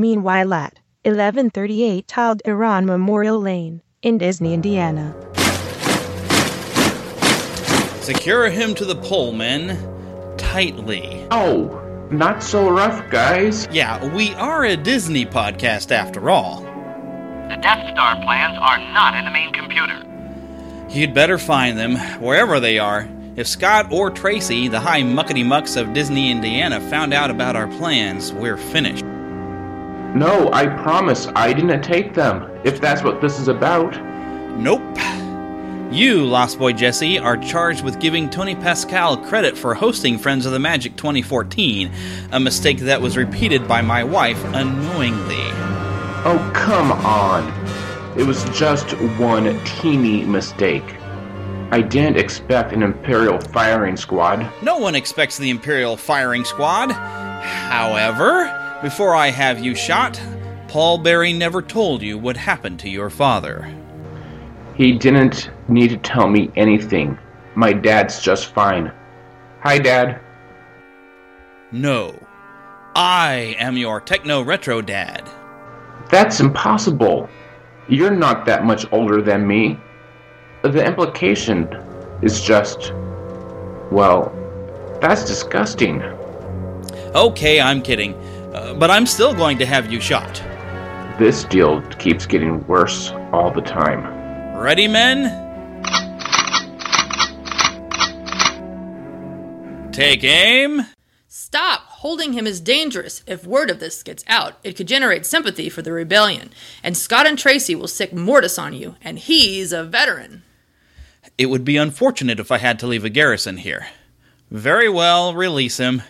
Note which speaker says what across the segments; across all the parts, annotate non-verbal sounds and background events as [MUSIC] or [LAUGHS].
Speaker 1: Meanwhile at 1138 Tiled Iran Memorial Lane in Disney, Indiana.
Speaker 2: Secure him to the pole, men. Tightly.
Speaker 3: Oh, not so rough, guys.
Speaker 2: Yeah, we are a Disney podcast after all.
Speaker 4: The Death Star plans are not in the main computer.
Speaker 2: You'd better find them, wherever they are. If Scott or Tracy, the high muckety mucks of Disney, Indiana, found out about our plans, we're finished.
Speaker 3: No, I promise I didn't take them, if that's what this is about.
Speaker 2: Nope. You, Lost Boy Jesse, are charged with giving Tony Pascal credit for hosting Friends of the Magic 2014, a mistake that was repeated by my wife unknowingly.
Speaker 3: Oh, come on. It was just one teeny mistake. I didn't expect an Imperial firing squad.
Speaker 2: No one expects the Imperial firing squad. However, before I have you shot, Paul Barry never told you what happened to your father.
Speaker 3: He didn't need to tell me anything. My dad's just fine. Hi, Dad.
Speaker 2: No. I am your techno retro dad.
Speaker 3: That's impossible. You're not that much older than me. The implication is just. Well, that's disgusting.
Speaker 2: Okay, I'm kidding. Uh, but I'm still going to have you shot.
Speaker 3: This deal keeps getting worse all the time.
Speaker 2: Ready, men? Take aim.
Speaker 5: Stop! Holding him is dangerous. If word of this gets out, it could generate sympathy for the rebellion, and Scott and Tracy will sick Mortis on you, and he's a veteran.
Speaker 2: It would be unfortunate if I had to leave a garrison here. Very well, release him.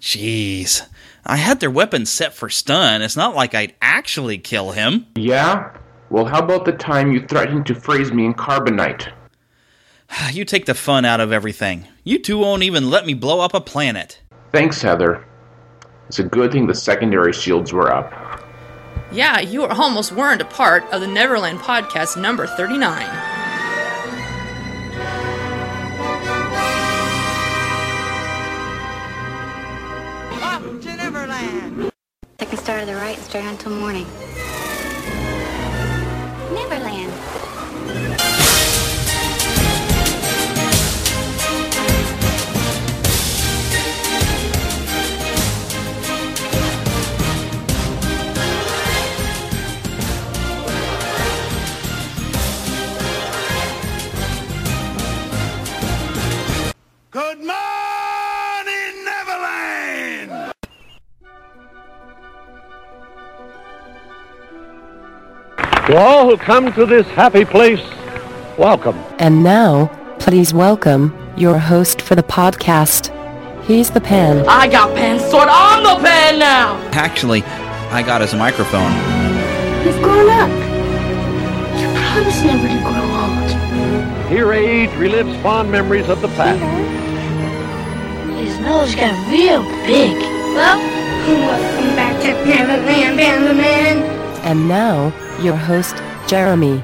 Speaker 2: Jeez. I had their weapons set for stun. It's not like I'd actually kill him.
Speaker 3: Yeah? Well, how about the time you threatened to freeze me in carbonite? [SIGHS]
Speaker 2: You take the fun out of everything. You two won't even let me blow up a planet.
Speaker 3: Thanks, Heather. It's a good thing the secondary shields were up.
Speaker 5: Yeah, you almost weren't a part of the Neverland podcast number 39.
Speaker 6: Neverland.
Speaker 7: Second star to the right, straight on morning. Neverland.
Speaker 8: To all who come to this happy place, welcome.
Speaker 9: And now, please welcome your host for the podcast. He's the pen.
Speaker 10: I got pen sword. I'm the pen now.
Speaker 2: Actually, I got his microphone.
Speaker 7: You've grown up. You promised never to grow old.
Speaker 8: Here age relives fond memories of the past. Mm-hmm.
Speaker 7: His nose got real big. Well, welcome back to Neverland, Neverland.
Speaker 9: And now, your host, Jeremy.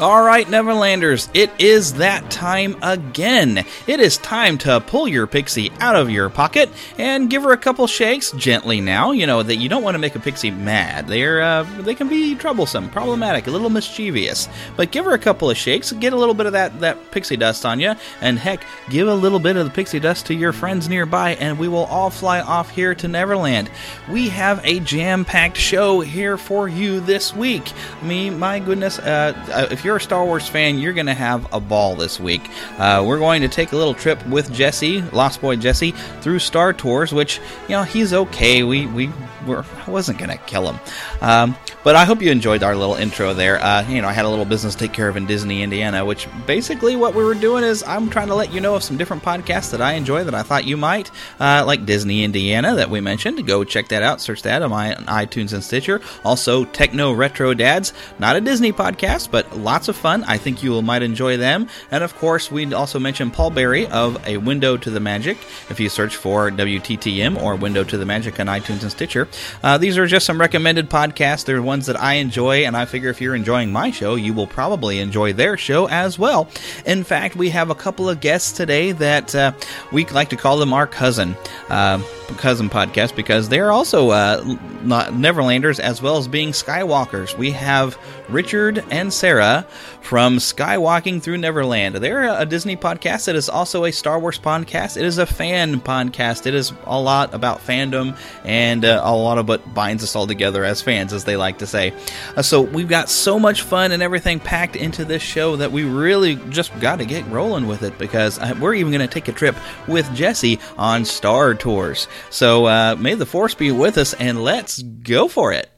Speaker 2: All right, Neverlanders, it is that time again. It is time to pull your pixie out of your pocket and give her a couple shakes gently. Now, you know that you don't want to make a pixie mad. They're uh, they can be troublesome, problematic, a little mischievous. But give her a couple of shakes, get a little bit of that that pixie dust on you, and heck, give a little bit of the pixie dust to your friends nearby, and we will all fly off here to Neverland. We have a jam-packed show here for you this week. I mean, my goodness, uh, uh, if you're a Star Wars fan, you're going to have a ball this week. Uh, we're going to take a little trip with Jesse, Lost Boy Jesse, through Star Tours, which you know he's okay. We we were I wasn't going to kill him, um, but I hope you enjoyed our little intro there. Uh, you know, I had a little business to take care of in Disney, Indiana, which basically what we were doing is I'm trying to let you know of some different podcasts that I enjoy that I thought you might uh, like. Disney, Indiana, that we mentioned. Go check that out. Search that on my iTunes and Stitcher. Also, Techno Retro Dads, not a Disney podcast, but lots of fun. I think you might enjoy them. And of course, we'd also mention Paul Berry of A Window to the Magic. If you search for WTTM or Window to the Magic on iTunes and Stitcher, uh, these are just some recommended podcasts. They're ones that I enjoy, and I figure if you're enjoying my show, you will probably enjoy their show as well. In fact, we have a couple of guests today that uh, we like to call them our cousin. Uh, cousin podcast because they're also uh, Neverlanders as well as being Skywalkers. We have Richard and Sarah from Skywalking Through Neverland. They're a Disney podcast. It is also a Star Wars podcast. It is a fan podcast. It is a lot about fandom and uh, a lot of what binds us all together as fans, as they like to say. Uh, so we've got so much fun and everything packed into this show that we really just got to get rolling with it because uh, we're even going to take a trip with Jesse on Star Tours. So uh, may the force be with us and let's go for it.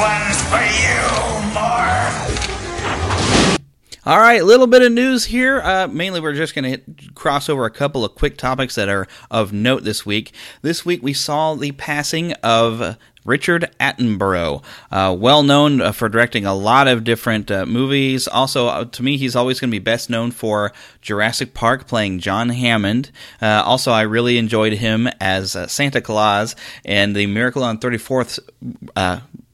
Speaker 6: One's for you, Marv.
Speaker 2: All right, a little bit of news here. Uh, mainly, we're just going to cross over a couple of quick topics that are of note this week. This week, we saw the passing of Richard Attenborough, uh, well known uh, for directing a lot of different uh, movies. Also, uh, to me, he's always going to be best known for Jurassic Park, playing John Hammond. Uh, also, I really enjoyed him as uh, Santa Claus in the Miracle on 34th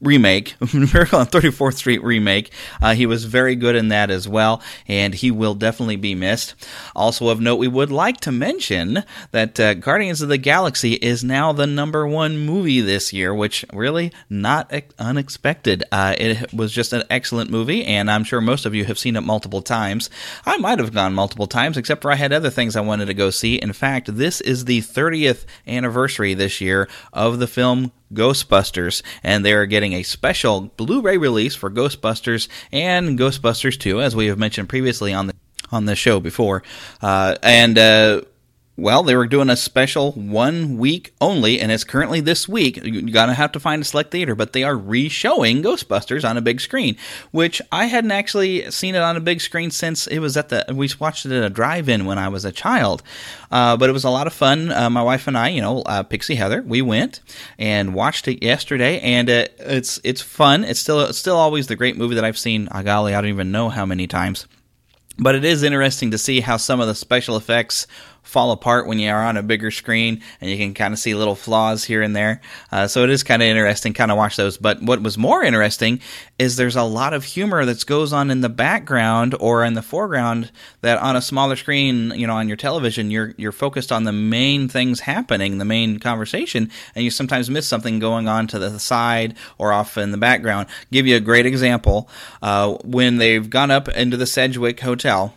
Speaker 2: remake, [LAUGHS] Miracle on 34th Street remake. Uh, he was very good in that as well, and he will definitely be missed. Also of note, we would like to mention that uh, Guardians of the Galaxy is now the number one movie this year, which really not ex- unexpected. Uh, it was just an excellent movie, and I'm sure most of you have seen it multiple times. I might have gone multiple times, except for I had other things I wanted to go see. In fact, this is the 30th anniversary this year of the film Ghostbusters, and they are getting a special Blu-ray release for Ghostbusters and Ghostbusters 2, as we have mentioned previously on the on the show before, uh, and. Uh, well, they were doing a special one week only, and it's currently this week. You're gonna have to find a select theater, but they are re-showing Ghostbusters on a big screen, which I hadn't actually seen it on a big screen since it was at the. We watched it at a drive-in when I was a child, uh, but it was a lot of fun. Uh, my wife and I, you know, uh, Pixie Heather, we went and watched it yesterday, and uh, it's it's fun. It's still it's still always the great movie that I've seen. Oh, golly, I don't even know how many times. But it is interesting to see how some of the special effects fall apart when you are on a bigger screen and you can kind of see little flaws here and there. Uh, so it is kind of interesting, kind of watch those. But what was more interesting is there's a lot of humor that goes on in the background or in the foreground that on a smaller screen, you know, on your television, you're you're focused on the main things happening, the main conversation, and you sometimes miss something going on to the side or off in the background. Give you a great example uh, when they've gone up into the Sedgwick Hotel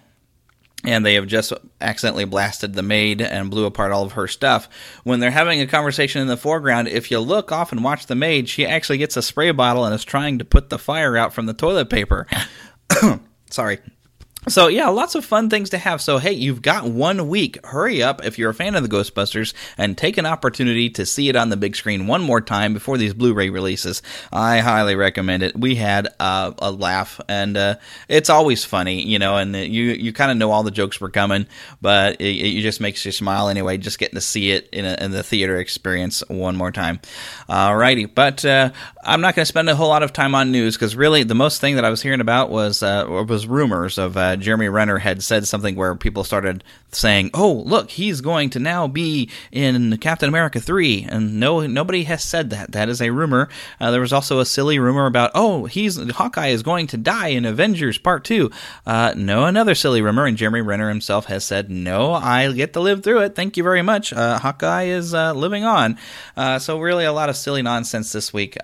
Speaker 2: and they have just accidentally blasted the maid and blew apart all of her stuff. When they're having a conversation in the foreground, if you look off and watch the maid, she actually gets a spray bottle and is trying to put the fire out from the toilet paper. [COUGHS] Sorry. So yeah, lots of fun things to have. So hey, you've got one week. Hurry up if you're a fan of the Ghostbusters and take an opportunity to see it on the big screen one more time before these Blu-ray releases. I highly recommend it. We had uh, a laugh, and uh, it's always funny, you know. And you you kind of know all the jokes were coming, but it, it, just makes you smile anyway. Just getting to see it in, a, in the theater experience one more time. Alrighty, but uh, I'm not going to spend a whole lot of time on news because really the most thing that I was hearing about was uh, was rumors of uh, Jeremy Renner had said something where people started saying, "Oh, look, he's going to now be in Captain America 3." And no nobody has said that. That is a rumor. Uh, there was also a silly rumor about, "Oh, he's Hawkeye is going to die in Avengers Part 2." Uh, no, another silly rumor and Jeremy Renner himself has said, "No, I get to live through it. Thank you very much. Uh, Hawkeye is uh, living on." Uh, so really a lot of silly nonsense this week.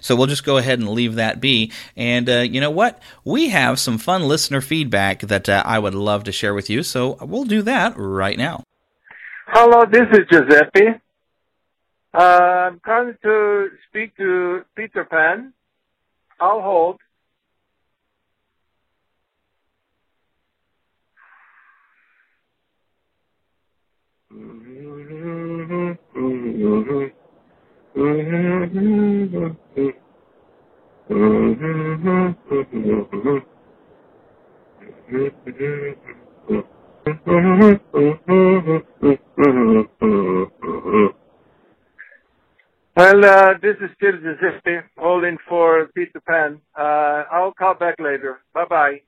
Speaker 2: So we'll just go ahead and leave that be. And you know what? We have some fun listener feedback feedback that uh, I would love to share with you. So we'll do that right now.
Speaker 11: Hello, this is Giuseppe. Uh, I'm coming to speak to Peter Pan. I'll hold. [LAUGHS] Well, uh, this is still Giuseppe, holding for Peter Pan. Uh, I'll call back later. Bye bye.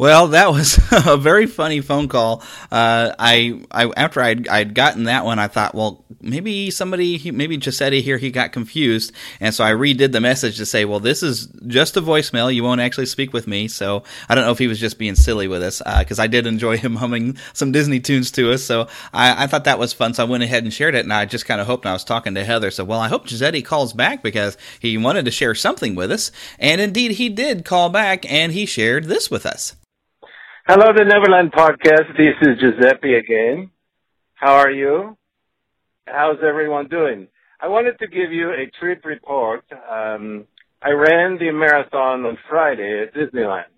Speaker 2: Well, that was [LAUGHS] a very funny phone call. Uh, I, I after I'd, I'd gotten that one, I thought, well, maybe somebody, maybe Giuseppe here, he got confused, and so I redid the message to say, well, this is just a voicemail. You won't actually speak with me. So I don't know if he was just being silly with us, because uh, I did enjoy him [LAUGHS] humming some Disney tunes to us. So I, I thought that was fun. So I went ahead and shared it, and I just kind of hoped. I was talking to Heather, so well, I hope Giuseppe calls back because he wanted to share something with us, and indeed he did call back, and he shared this with us.
Speaker 11: Hello, the Neverland Podcast. This is Giuseppe again. How are you? How's everyone doing? I wanted to give you a trip report. Um, I ran the marathon on Friday at Disneyland.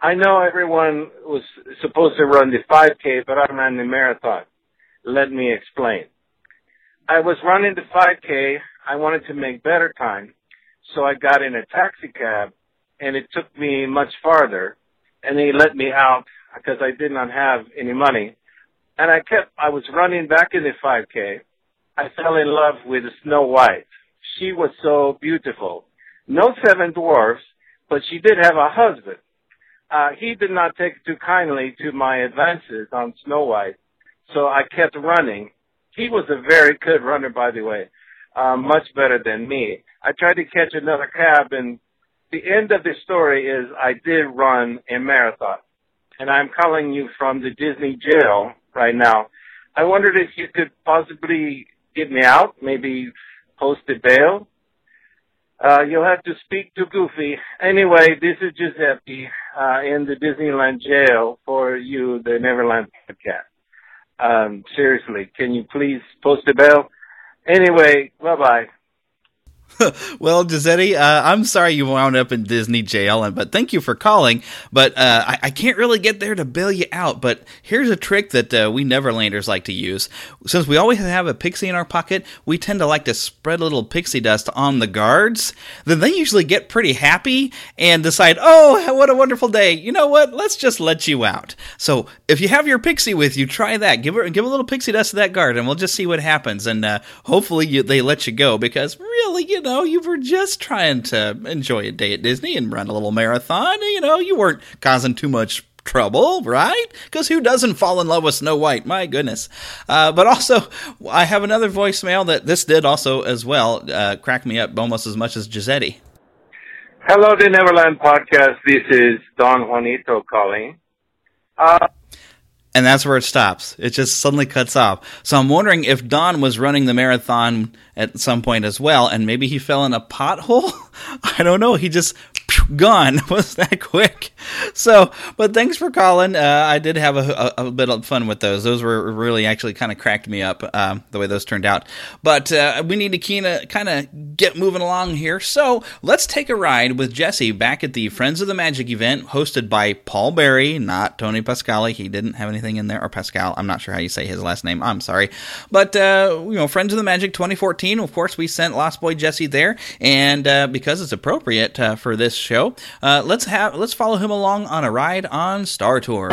Speaker 11: I know everyone was supposed to run the 5K, but I ran the marathon. Let me explain. I was running the 5K. I wanted to make better time, so I got in a taxi cab, and it took me much farther and he let me out because I did not have any money. And I kept, I was running back in the 5K. I fell in love with Snow White. She was so beautiful. No seven dwarfs, but she did have a husband. Uh, he did not take too kindly to my advances on Snow White, so I kept running. He was a very good runner, by the way, uh, much better than me. I tried to catch another cab and the end of the story is I did run a marathon, and I'm calling you from the Disney jail right now. I wondered if you could possibly get me out, maybe post a bail. Uh, you'll have to speak to Goofy. Anyway, this is Giuseppe uh, in the Disneyland jail for you, the Neverland podcast. Um, seriously, can you please post a bail? Anyway, bye bye. [LAUGHS]
Speaker 2: well, Giuseppe, uh, I'm sorry you wound up in Disney jail, but thank you for calling. But uh, I, I, can't really get there to bail you out. But here's a trick that uh, we Neverlanders like to use. Since we always have a pixie in our pocket, we tend to like to spread a little pixie dust on the guards. Then they usually get pretty happy and decide, oh, what a wonderful day. You know what? Let's just let you out. So if you have your pixie with you, try that. Give her, give a little pixie dust to that guard, and we'll just see what happens. And uh, hopefully you, they let you go because really, you know, you were just trying to enjoy a day at Disney and run a little marathon. You know, you weren't causing too much trouble, right? Because who doesn't fall in love with Snow White? My goodness. Uh, but also, I have another voicemail that this did also as well uh, crack me up almost as much as Giuseppe.
Speaker 11: Hello, the Neverland podcast. This is Don Juanito calling. Uh,
Speaker 2: and that's where it stops. It just suddenly cuts off. So I'm wondering if Don was running the marathon at some point as well, and maybe he fell in a pothole. [LAUGHS] I don't know. He just [LAUGHS] gone. [LAUGHS] was that quick? So, but thanks for calling. Uh, I did have a, a, a, bit of fun with those. Those were really actually kind of cracked me up um, the way those turned out. But uh, we need to kind of get moving along here. So let's take a ride with Jesse back at the Friends of the Magic event hosted by Paul Berry, not Tony Pascali. He didn't have anything in there, or Pascal. I'm not sure how you say his last name. I'm sorry. But, uh, you know, Friends of the Magic 2014, of course, we sent Lost Boy Jesse there. And uh, because it's appropriate uh, for this show. Uh, let's have let's follow him along on a ride on Star Tours.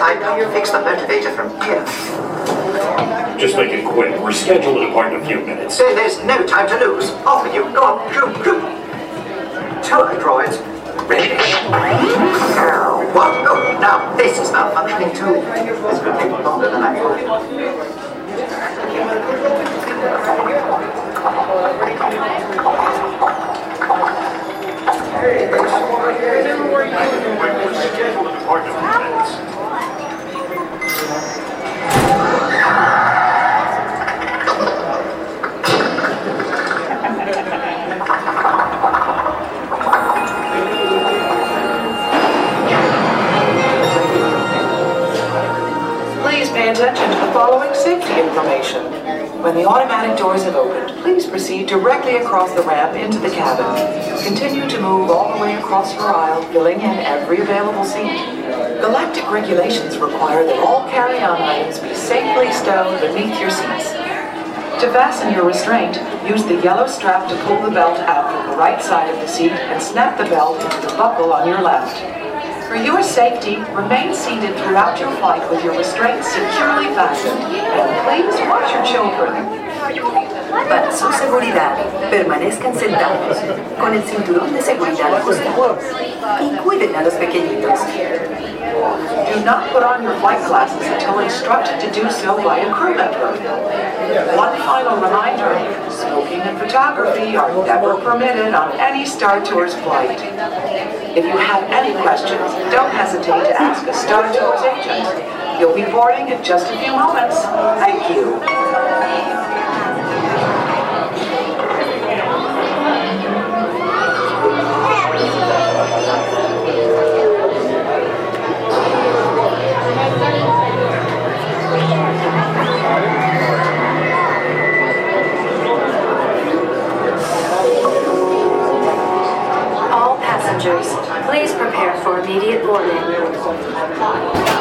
Speaker 12: I know you fix the motivator from here.
Speaker 13: Just make it quick. We're scheduled to depart in a few minutes.
Speaker 12: There- There's no time to lose. Off with you. Go on, shoot, shoot. Two androids. Ready? What? Oh, now this is malfunctioning too. This could take longer than I thought.
Speaker 13: We're scheduled in minutes.
Speaker 14: Safety information. When the automatic doors have opened, please proceed directly across the ramp into the cabin. Continue to move all the way across your aisle, filling in every available seat. Galactic regulations require that all carry-on items be safely stowed beneath your seats. To fasten your restraint, use the yellow strap to pull the belt out from the right side of the seat and snap the belt into the buckle on your left. For your safety, remain seated throughout your flight with your restraints securely fastened. And please watch your children.
Speaker 15: Para su seguridad, permanezcan sentados con el cinturón de seguridad ajustado y cuiden a los pequeñitos.
Speaker 14: Do not put on your flight glasses until instructed to do so by a crew member. One final reminder, smoking and photography are never permitted on any Star Tours flight. If you have any questions, don't hesitate to ask a Star Tours agent. You'll be boarding in just a few moments. Thank you.
Speaker 16: For immediate boarding.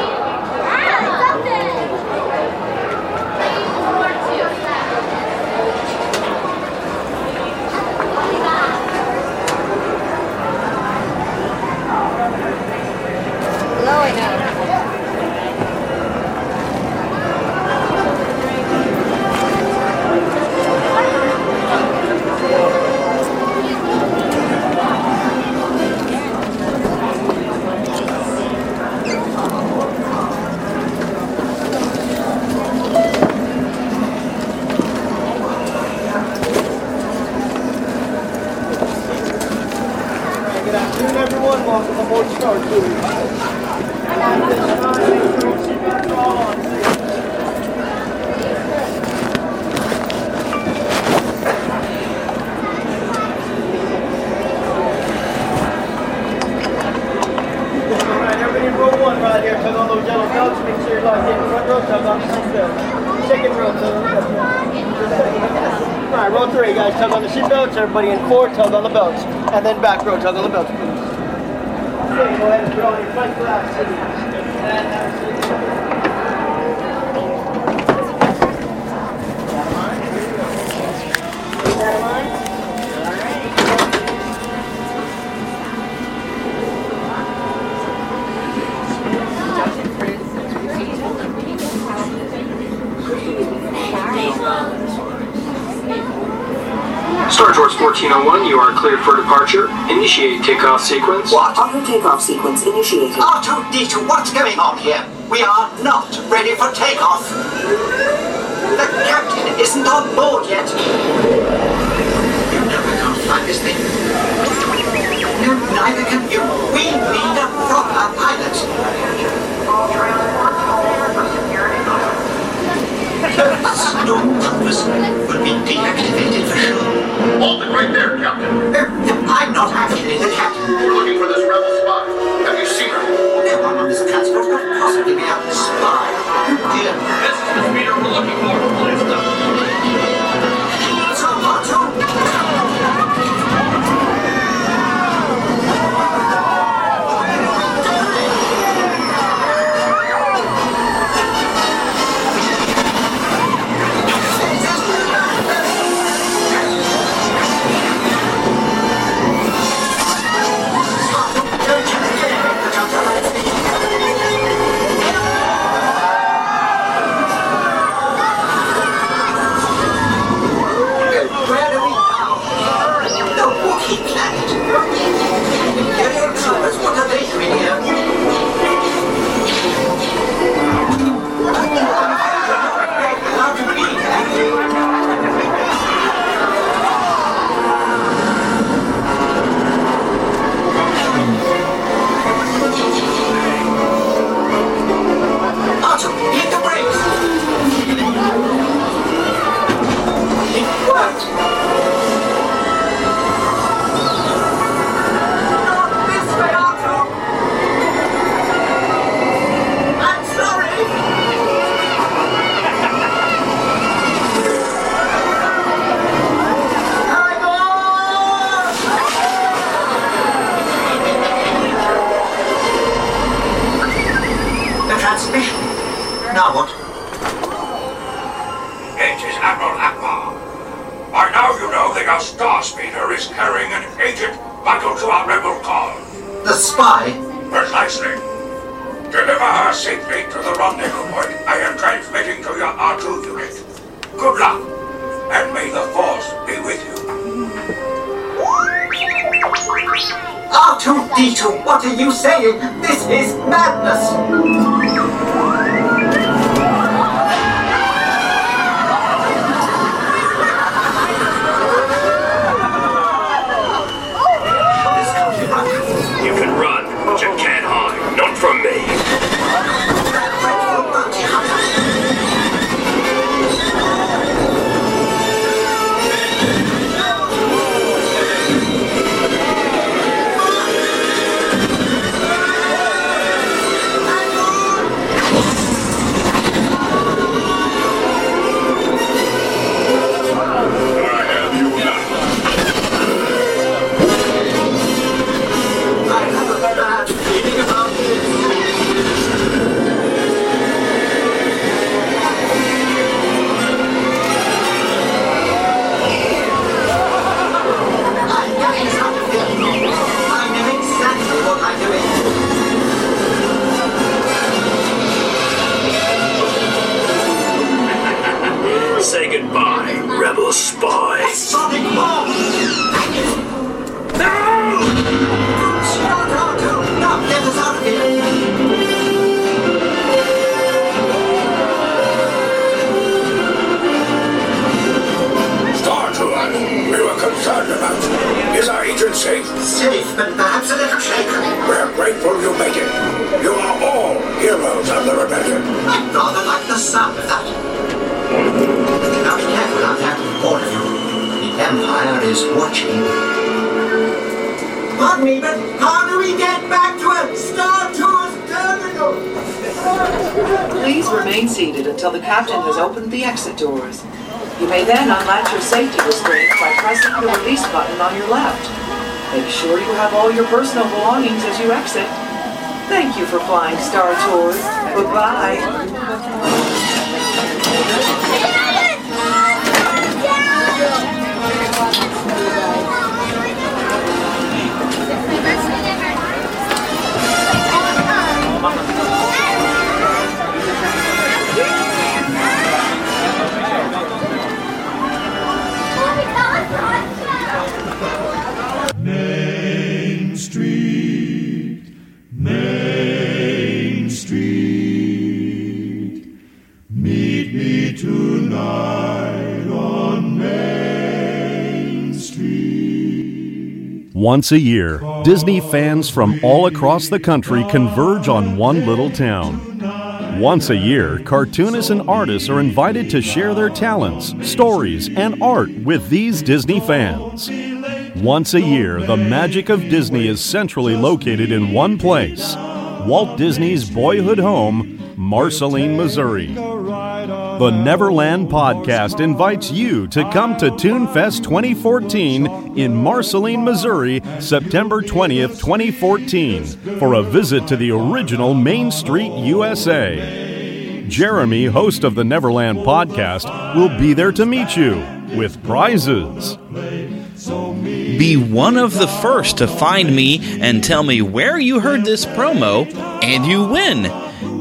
Speaker 17: Alright, row belts three, guys. Tug on the seatbelts. Everybody in four, tug on the belts. And then back row, tug on the belts, please. Okay, go ahead and throw on your flight glasses. And have a seat.
Speaker 18: Star Tours 1401, you are cleared for departure. Initiate takeoff sequence.
Speaker 12: What? Auto takeoff sequence initiated. R2-D2, what's going on here? We are not ready for takeoff. The captain isn't on board yet. You know I can't find this thing. No, neither can you. We need a proper pilot. [LAUGHS] Stormtroopers will be deactivated for sure.
Speaker 6: Hold it right there, Captain.
Speaker 12: Uh, I'm not actually the captain.
Speaker 6: We're looking for this rebel spy. Have you seen her?
Speaker 12: No one on this transport could possibly be a spy. Oh dear.
Speaker 6: This is the speeder we're looking for. Blast what? It is Admiral Ackbar. By now you know that our Star Speeder is carrying an agent vital to our rebel cause.
Speaker 12: The spy?
Speaker 6: Precisely. Deliver her safely to the rendezvous point I am transmitting to your R2 unit. Good luck, and may the Force be with you.
Speaker 12: R2D2, what are you saying? This is madness!
Speaker 13: From me. Say goodbye, rebel spy.
Speaker 12: Sonic bomb! No! Stop, R2! Now, get us out of here!
Speaker 6: Star Tour, we were concerned about you. Is our agent safe?
Speaker 12: Safe, but perhaps a little shaken.
Speaker 6: We're grateful you made it. You are all heroes of the rebellion.
Speaker 12: I'd rather like the sound of that. Now be careful out there, all of you. The Empire is watching. Pardon me, but how do we get back to a Star Tours terminal?
Speaker 14: Please remain seated until the captain has opened the exit doors. You may then unlatch your safety restraints by pressing the release button on your left. Make sure you have all your personal belongings as you exit. Thank you for flying Star Tours. Goodbye.
Speaker 19: Once a year, Disney fans from all across the country converge on one little town. Once a year, cartoonists and artists are invited to share their talents, stories, and art with these Disney fans. Once a year, the magic of Disney is centrally located in one place Walt Disney's boyhood home, Marceline, Missouri. The Neverland Podcast invites you to come to ToonFest 2014 in Marceline, Missouri, September 20th, 2014, for a visit to the original Main Street, USA. Jeremy, host of the Neverland Podcast, will be there to meet you with prizes.
Speaker 2: Be one of the first to find me and tell me where you heard this promo, and you win.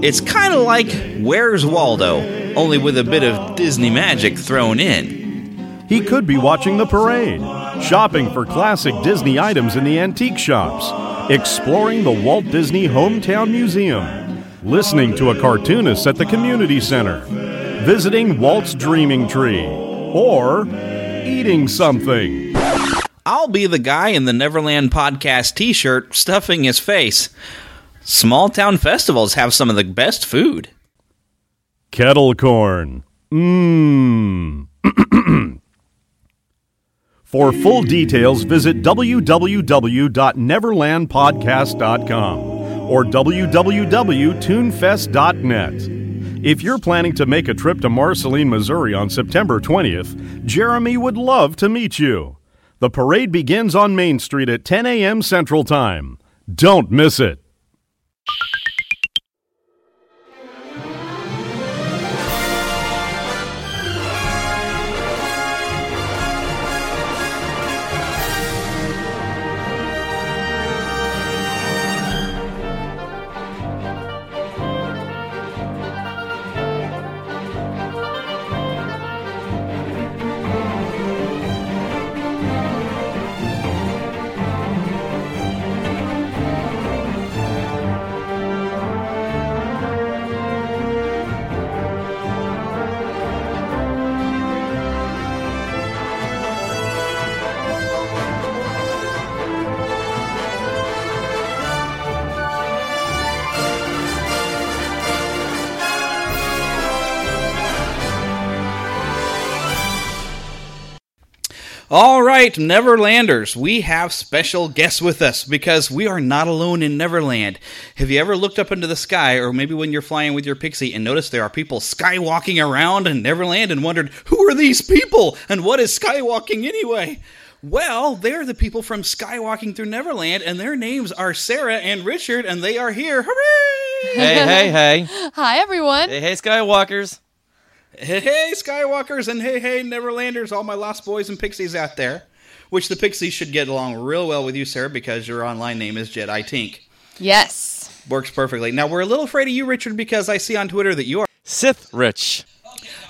Speaker 2: It's kind of like Where's Waldo, only with a bit of Disney magic thrown in.
Speaker 19: He could be watching the parade, shopping for classic Disney items in the antique shops, exploring the Walt Disney Hometown Museum, listening to a cartoonist at the community center, visiting Walt's Dreaming Tree, or eating something.
Speaker 2: I'll be the guy in the Neverland Podcast t shirt stuffing his face. Small town festivals have some of the best food.
Speaker 19: Kettle corn. Mmm. [CLEARS THROAT] For full details, visit www.neverlandpodcast.com or www.toonfest.net. If you're planning to make a trip to Marceline, Missouri on September 20th, Jeremy would love to meet you. The parade begins on Main Street at 10 a.m. Central Time. Don't miss it.
Speaker 2: All right, Neverlanders, we have special guests with us because we are not alone in Neverland. Have you ever looked up into the sky, or maybe when you're flying with your pixie, and noticed there are people skywalking around in Neverland and wondered, who are these people and what is skywalking anyway? Well, they're the people from Skywalking Through Neverland, and their names are Sarah and Richard, and they are here. Hooray!
Speaker 20: Hey, hey, hey. [LAUGHS]
Speaker 21: Hi, everyone.
Speaker 20: Hey, hey, Skywalkers.
Speaker 2: Hey, hey, Skywalkers, and hey, hey, Neverlanders, all my lost boys and pixies out there. Which the pixies should get along real well with you, Sarah, because your online name is Jedi Tink.
Speaker 21: Yes.
Speaker 2: Works perfectly. Now, we're a little afraid of you, Richard, because I see on Twitter that you are
Speaker 20: Sith Rich.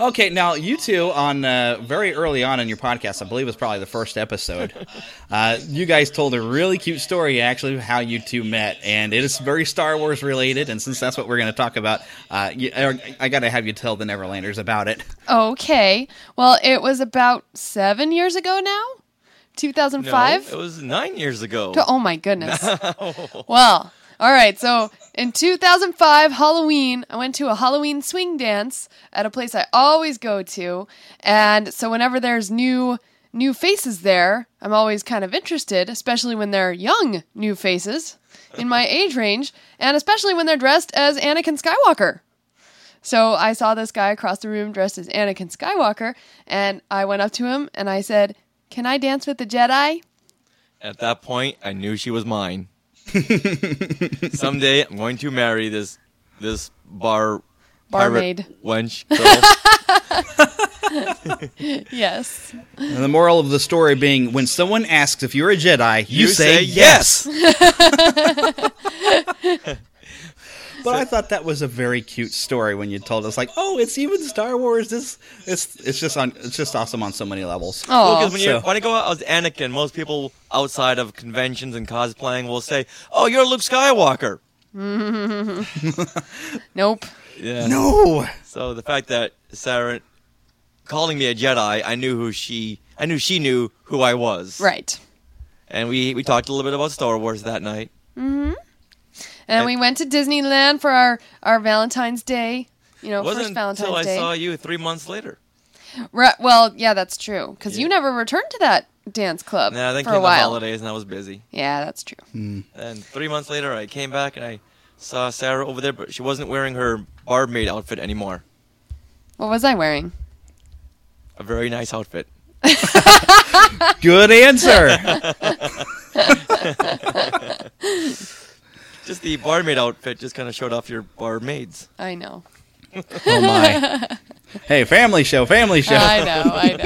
Speaker 2: Okay, now you two on uh, very early on in your podcast, I believe it was probably the first episode. [LAUGHS] Uh, you guys told a really cute story, actually, of how you two met, and it is very Star Wars related. And since that's what we're going to talk about, uh, you, I, I got to have you tell the Neverlanders about it. [LAUGHS]
Speaker 21: Okay. Well, it was about seven years ago now? 2005?
Speaker 20: No, it was nine years ago.
Speaker 21: Oh, my goodness. [LAUGHS] well, all right. So in 2005, Halloween, I went to a Halloween swing dance at a place I always go to. And so whenever there's new new faces there, I'm always kind of interested, especially when they're young new faces in my [LAUGHS] age range, and especially when they're dressed as Anakin Skywalker. So I saw this guy across the room dressed as Anakin Skywalker, and I went up to him and I said, "Can I dance with the Jedi?"
Speaker 20: At that point, I knew she was mine. [LAUGHS] Someday, I'm going to marry this this bar
Speaker 21: Barmaid.
Speaker 20: pirate wench girl. [LAUGHS]
Speaker 21: yes.
Speaker 2: And the moral of the story being when someone asks if you're a Jedi, you,
Speaker 20: You
Speaker 2: say,
Speaker 20: say
Speaker 2: yes.
Speaker 20: yes. [LAUGHS]
Speaker 2: But I thought that was a very cute story when you told us, like, "Oh, it's even Star Wars." This, it's, it's just on, it's just awesome on so many levels.
Speaker 20: Well, 'cause when, you
Speaker 2: So-
Speaker 20: when I go out as Anakin, most people outside of conventions and cosplaying will say, "Oh, you're Luke Skywalker." [LAUGHS]
Speaker 21: nope.
Speaker 20: Yeah.
Speaker 2: No.
Speaker 20: So the fact that Sarah calling me a Jedi, I knew who she. I knew she knew who I was.
Speaker 21: Right.
Speaker 20: And we we talked a little bit about Star Wars that night.
Speaker 21: Hmm And we went to Disneyland for our, our Valentine's Day. You know,
Speaker 20: it wasn't
Speaker 21: first Valentine's
Speaker 20: until I
Speaker 21: Day.
Speaker 20: saw you three months later.
Speaker 21: Right, well, yeah, that's true. Because you never returned to that dance club
Speaker 20: Nah, then
Speaker 21: for
Speaker 20: came
Speaker 21: a
Speaker 20: the
Speaker 21: while.
Speaker 20: holidays and I was busy.
Speaker 21: Yeah, that's true.
Speaker 20: And three months later, I came back and I saw Sarah over there, but she wasn't wearing her barmaid outfit anymore.
Speaker 21: What was I wearing?
Speaker 20: A very nice outfit. [LAUGHS]
Speaker 2: Good answer. [LAUGHS]
Speaker 20: just the barmaid outfit just kind of showed off your barmaids.
Speaker 21: I know. [LAUGHS]
Speaker 2: Oh my! Hey, family show, family show.
Speaker 21: I know, I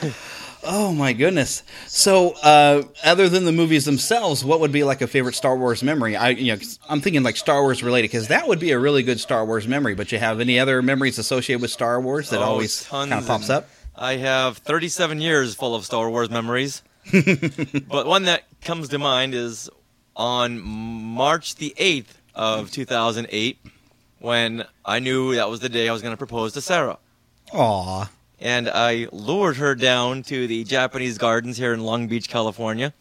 Speaker 21: know. [LAUGHS]
Speaker 2: Oh my goodness! So, uh, other than the movies themselves, what would be like a favorite Star Wars memory? I, you know, I'm thinking like Star Wars related because that would be a really good Star Wars memory. But you have any other memories associated with Star Wars that
Speaker 20: Oh,
Speaker 2: always kind of pops up?
Speaker 20: I have 37 years full of Star Wars memories. [LAUGHS] but one that comes to mind is on March the 8th of 2008 when I knew that was the day I was going to propose to Sarah.
Speaker 2: Aw.
Speaker 20: And I lured her down to the Japanese gardens here in Long Beach, California,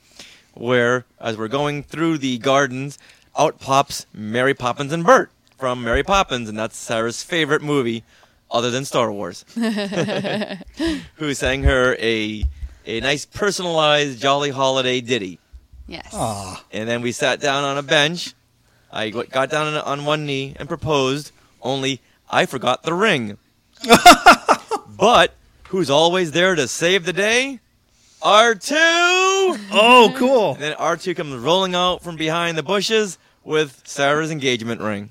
Speaker 20: where, as we're going through the gardens, out pops Mary Poppins and Bert from Mary Poppins, and that's Sarah's favorite movie other than Star Wars. [LAUGHS] [LAUGHS] who sang her a a nice personalized jolly holiday ditty.
Speaker 21: Yes. Ah.
Speaker 20: And then we sat down on a bench. I got got down on, on one knee and proposed. Only I forgot the ring. [LAUGHS] but who's always there to save the day? R2.
Speaker 2: Oh, cool.
Speaker 20: And then R2 comes rolling out from behind the bushes with Sarah's engagement ring.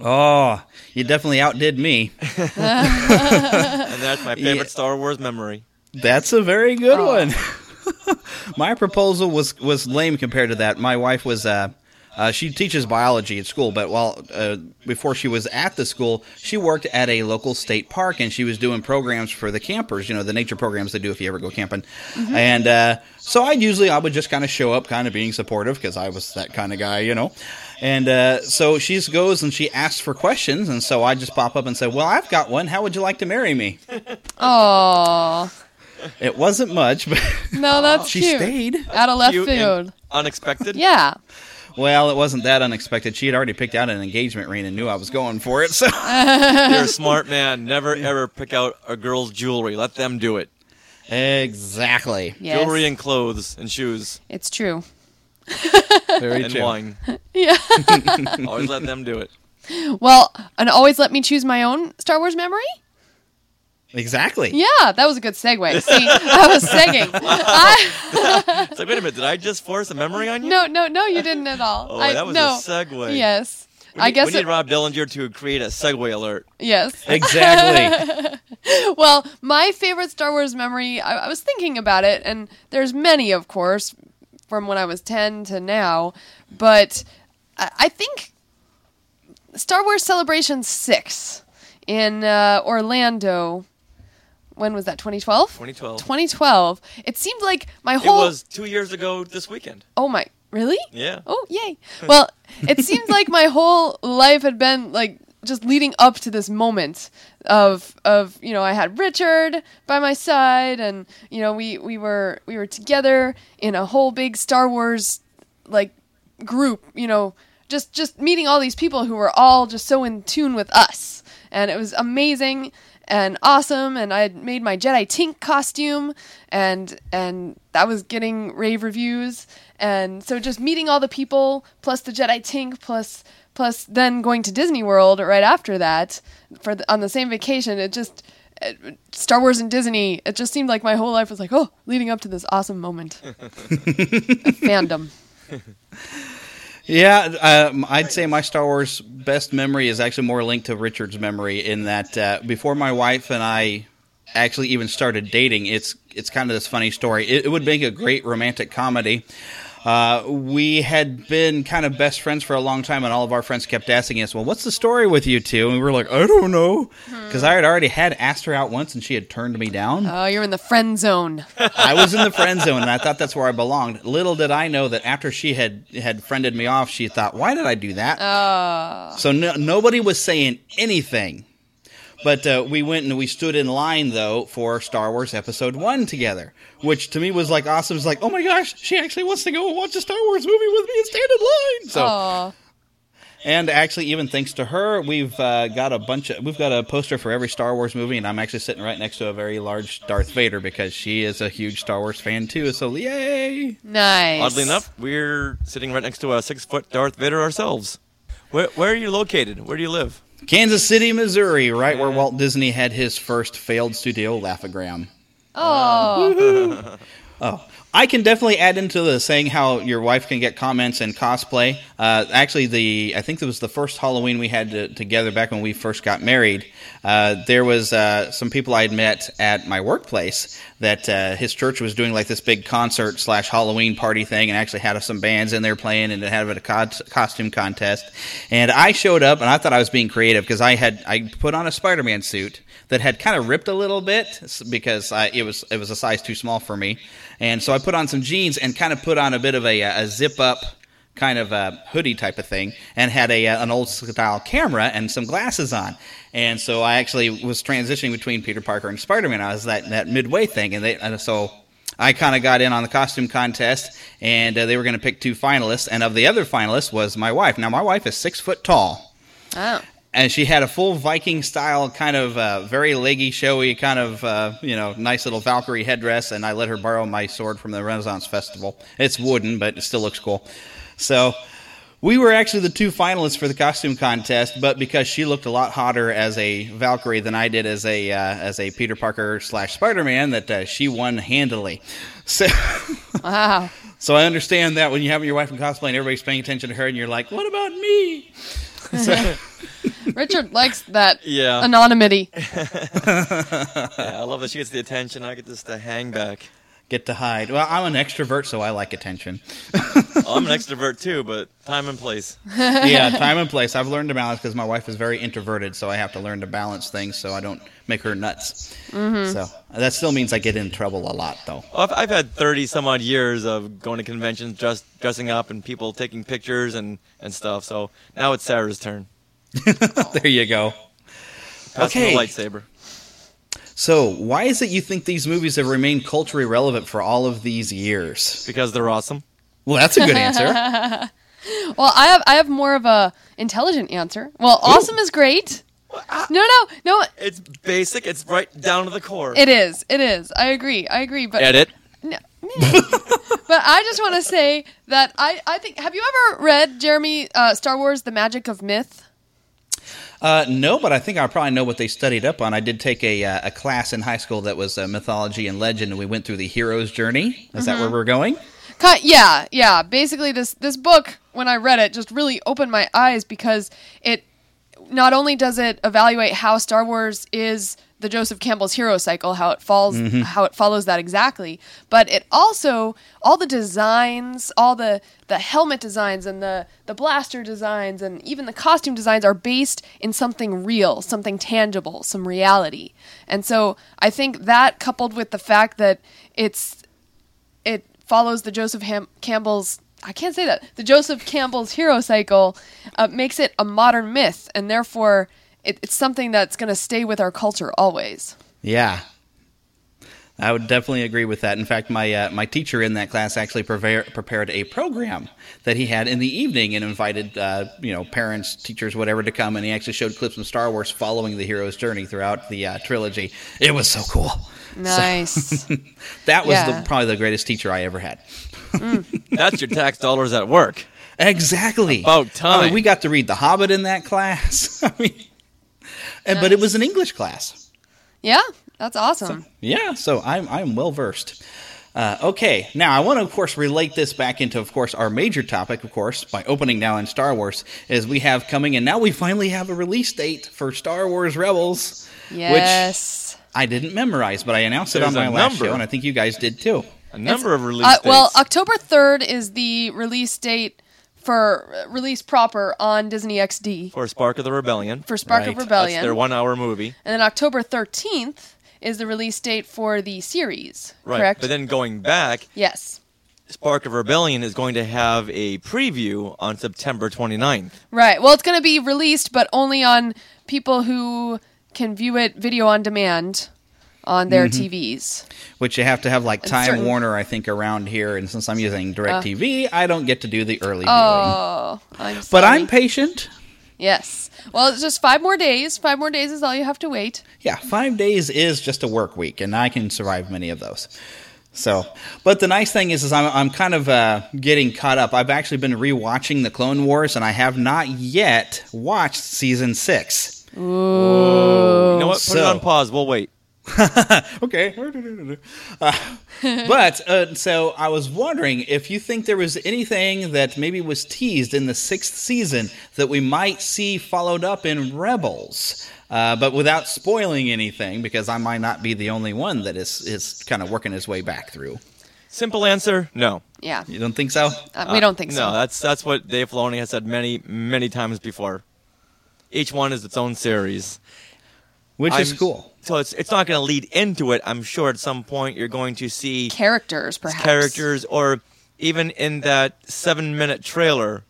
Speaker 2: Oh, you definitely outdid me. [LAUGHS]
Speaker 20: and that's my [LAUGHS] favorite
Speaker 2: Yeah.
Speaker 20: Star Wars memory.
Speaker 2: That's a very good oh. one. [LAUGHS] My proposal was was lame compared to that. My wife was uh, uh, she teaches biology at school, but while uh, before she was at the school, she worked at a local state park and she was doing programs for the campers. You know, the nature programs they do if you ever go camping. And uh, so I usually I would just kind of show up, kind of being supportive because I was that kind of guy, you know. And uh, so she goes and she asks for questions, and so I just pop up and say, "Well, I've got one. How would you like to marry me?" [LAUGHS]
Speaker 21: Oh,
Speaker 2: It wasn't much, but [LAUGHS]
Speaker 21: no, that's
Speaker 2: she
Speaker 21: cute.
Speaker 2: stayed.
Speaker 21: Out of left
Speaker 20: Cute
Speaker 21: field.
Speaker 20: Unexpected.
Speaker 21: Yeah.
Speaker 2: Well, it wasn't that unexpected. She had already picked out an engagement ring and knew I was going for it. So [LAUGHS]
Speaker 20: You're a smart man. Never ever pick out a girl's jewelry. Let them do it.
Speaker 2: Exactly.
Speaker 21: Yes.
Speaker 20: Jewelry and clothes and shoes
Speaker 21: It's true.
Speaker 2: Very
Speaker 20: and
Speaker 2: true.
Speaker 20: wine. [LAUGHS]
Speaker 21: Yeah.
Speaker 20: Always let them do it.
Speaker 21: well, and always let me choose my own Star Wars memory.
Speaker 2: Exactly.
Speaker 21: Yeah, that was a good segue. See, I was segging. [LAUGHS] I, [LAUGHS]
Speaker 20: It's like, wait a minute, did I just force a memory on you?
Speaker 21: no, no, no, you didn't at all.
Speaker 20: Oh,
Speaker 21: I,
Speaker 20: that was
Speaker 21: no.
Speaker 20: a segue.
Speaker 21: Yes,
Speaker 20: We
Speaker 21: I
Speaker 20: need-
Speaker 21: guess
Speaker 20: we need
Speaker 21: it-
Speaker 20: Rob Dillinger to create a segue alert.
Speaker 21: Yes.
Speaker 2: Exactly. [LAUGHS]
Speaker 21: well, my favorite Star Wars memory, I, I was thinking about it, and there's many, of course, from when I was 10 to now, but I, I think Star Wars Celebration 6 in uh, Orlando. When was that? 2012?
Speaker 20: 2012.
Speaker 21: 2012. It seemed like my whole It
Speaker 20: was two years ago this weekend.
Speaker 21: Oh my. Really?
Speaker 20: Yeah.
Speaker 21: Oh, yay. Well, [LAUGHS] it seemed like my whole life had been like just leading up to this moment of of you know I had Richard by my side and you know we we were we were together in a whole big Star Wars like group you know just just meeting all these people who were all just so in tune with us and it was amazing and awesome and I had made my Jedi Tink costume and and that was getting rave reviews. And so just meeting all the people plus the Jedi Tink plus plus then going to Disney World right after that for the, on the same vacation it just it, Star Wars and Disney it just seemed like my whole life was like oh leading up to this awesome moment. [LAUGHS] Fandom [LAUGHS]
Speaker 2: Yeah, um, I'd say my Star Wars best memory is actually more linked to Richard's memory in that uh, before my wife and I actually even started dating, it's it's kind of this funny story. It, it would make a great romantic comedy. Uh, we had been kind of best friends for a long time, and all of our friends kept asking us, "Well, what's the story with you two? And we were like, "I don't know," because I had already had asked her out once, and she had turned me down.
Speaker 21: oh you're in the friend zone
Speaker 2: I was in the friend zone, and I thought that's where I belonged. Little did I know that after she had had friended me off, she thought, "Why did I do that?"
Speaker 21: uh,
Speaker 2: So no, nobody was saying anything. But uh, we went and we stood in line though for Star Wars Episode One together, which to me was like awesome. It's like, oh my gosh, she actually wants to go and watch a Star Wars movie with me and stand in line. So,
Speaker 21: aw.
Speaker 2: and actually, even thanks to her, we've uh, got a bunch of we've got a poster for every Star Wars movie, and I'm actually sitting right next to a very large Darth Vader because she is a huge Star Wars fan too. So yay!
Speaker 21: nice
Speaker 20: Oddly enough, we're sitting right next to a six foot Darth Vader ourselves. Where, where are you located? Where do you live?
Speaker 2: Kansas City, Missouri, right where Walt Disney had his first failed studio Laugh-O-Gram.
Speaker 21: oh. [LAUGHS]
Speaker 2: Oh, I can definitely add into the saying how your wife can get comments and cosplay. Uh, actually, the I think it was the first Halloween we had to, together back when we first got married. Uh, there was uh, some people I had met at my workplace that uh, his church was doing like this big concert slash Halloween party thing, and actually had some bands in there playing, and it had a co- costume contest. And I showed up, and I thought I was being creative because I had I put on a Spider Man suit that had kind of ripped a little bit because I, it was it was a size too small for me, and so I put on some jeans and kind of put on a bit of a, a zip up kind of a hoodie type of thing, and had a uh, an old style camera and some glasses on, and so I actually was transitioning between Peter Parker and Spider Man. I was that that midway thing, and they and so. I kind of got in on the costume contest, and uh, they were going to pick two finalists. And of the other finalists was my wife. Now, my wife is six foot tall,
Speaker 21: oh
Speaker 2: and she had a full Viking style, kind of uh, very leggy, showy, kind of uh, you know nice little Valkyrie headdress. And I let her borrow my sword from the Renaissance Festival. It's wooden, but it still looks cool. So we were actually the two finalists for the costume contest, but because she looked a lot hotter as a Valkyrie than I did as a uh, as a Peter Parker slash Spider Man, that uh, she won handily. So.
Speaker 21: wow [LAUGHS]
Speaker 2: So I understand that when you have your wife in cosplay and everybody's paying attention to her, and you're like, "What about me?" So- [LAUGHS]
Speaker 21: Richard likes that
Speaker 20: Yeah.
Speaker 21: anonymity. [LAUGHS]
Speaker 20: yeah, I love that she gets the attention. I get just to hang back.
Speaker 2: Get to hide. Well, I'm an extrovert, so I like attention.
Speaker 20: Well, I'm an extrovert too, but time and place. [LAUGHS]
Speaker 2: yeah, [LAUGHS] time and place. I've learned to balance because my wife is very introverted, so I have to learn to balance things so I don't make her nuts.
Speaker 21: Mhm.
Speaker 2: So that still means I get in trouble a lot, though.
Speaker 20: Well, I've, I've had 30 some odd years of going to conventions, just dressing up, and people taking pictures and, and stuff. So now it's Sarah's turn. [LAUGHS]
Speaker 2: there you go.
Speaker 20: Passing
Speaker 2: Okay.
Speaker 20: the lightsaber.
Speaker 2: So, why is it you think these movies have remained culturally relevant for all of these years?
Speaker 20: Because they're awesome.
Speaker 2: Well, that's a good answer. [LAUGHS]
Speaker 21: well, I have I have more of a intelligent answer. Well, awesome is great. No, no, no.
Speaker 20: It's basic. It's right down to the core.
Speaker 21: It is. It is. I agree. I agree. But
Speaker 20: Edit.
Speaker 21: No, [LAUGHS] but I just want to say that I, I think. Have you ever read Jeremy uh, Star Wars: The Magic of Myth?
Speaker 2: Uh, no, but I think I probably know what they studied up on. I did take a, uh, a class in high school that was uh, mythology and legend, and we went through the hero's journey. Is that where
Speaker 21: Mhm.
Speaker 2: we're going?
Speaker 21: Ki- yeah, yeah. Basically, this this book, when I read it, just really opened my eyes because it not only does it evaluate how Star Wars is the Joseph Campbell's hero cycle, how it falls,
Speaker 22: Mhm.
Speaker 21: how it follows that exactly, but it also all the designs, all the the helmet designs and the the blaster designs and even the costume designs are based in something real, something tangible, some reality. And so I think that coupled with the fact that it's it follows the Joseph Ham- Campbell's I can't say that the Joseph Campbell's hero cycle uh, makes it a modern myth, and therefore it, it's something that's going to stay with our culture always.
Speaker 2: Yeah. I would definitely agree with that. In fact, my uh, my teacher in that class actually prepare, prepared a program that he had in the evening and invited uh, you know parents, teachers, whatever to come, and he actually showed clips from Star Wars following the hero's journey throughout the uh, trilogy. It was so cool.
Speaker 21: Nice. [LAUGHS]
Speaker 2: that was
Speaker 21: Yeah.
Speaker 2: the, probably the greatest teacher I ever had. [LAUGHS]
Speaker 20: That's your tax dollars at work.
Speaker 2: Exactly.
Speaker 20: About time.
Speaker 2: I mean, we got to read The Hobbit in that class. [LAUGHS] I mean, and, but it was an English class.
Speaker 21: Yeah, that's awesome.
Speaker 2: Yeah, so I'm I'm well versed. Uh, okay, now I want to, of course, relate this back into, of course, our major topic, of course, by opening now in Star Wars, is we have coming, and now we finally have a release date for Star Wars Rebels,
Speaker 21: yes.
Speaker 2: which I didn't memorize, but I announced it
Speaker 20: There's
Speaker 2: on my last
Speaker 20: number.
Speaker 2: show, and I think you guys did too.
Speaker 20: A number of release
Speaker 21: Uh, well, October third is the release date for uh, release proper on Disney XD,
Speaker 20: for Spark of the Rebellion.
Speaker 21: For Spark of Rebellion.
Speaker 20: That's their one-hour movie.
Speaker 21: and then October thirteenth is the release date for the series.
Speaker 20: Right.
Speaker 21: Correct.
Speaker 20: But then going back,
Speaker 21: yes.
Speaker 20: Spark of Rebellion is going to have a preview on September 29th.
Speaker 21: Right. Well, it's going to be released, but only on people who can view it video on demand on their
Speaker 2: Mhm.
Speaker 21: TVs.
Speaker 2: Which you have to have like Time
Speaker 21: certain-
Speaker 2: Warner, I think, around here, and since I'm using
Speaker 21: Uh.
Speaker 2: DirecTV, I don't get to do the early viewing.
Speaker 21: Oh, I'm
Speaker 2: but. I'm patient.
Speaker 21: Yes. Well, it's just five more days. Five more days is all you have to wait.
Speaker 2: Yeah, five days is just a work week, and I can survive many of those. So, but the nice thing is, is I'm, I'm kind of uh, getting caught up. I've actually been rewatching the Clone Wars, and I have not yet watched season six.
Speaker 21: Ooh.
Speaker 20: You know what? Put it on pause. We'll wait. [LAUGHS]
Speaker 2: okay. Uh, but uh, so I was wondering if you think there was anything that maybe was teased in the sixth season that we might see followed up in Rebels, uh, but without spoiling anything, because I might not be the only one that is is kind of working his way back through.
Speaker 20: Simple answer: No.
Speaker 21: Yeah.
Speaker 2: You don't think so?
Speaker 21: Uh, we don't think so.
Speaker 20: No, that's that's what Dave Filoni has said many many times before. Each one is its own series,
Speaker 2: Which is
Speaker 20: I'm-
Speaker 2: cool.
Speaker 20: So it's it's not going to lead into it. I'm sure at some point you're going to see
Speaker 21: Characters, perhaps.
Speaker 20: characters, or even in that seven minute trailer,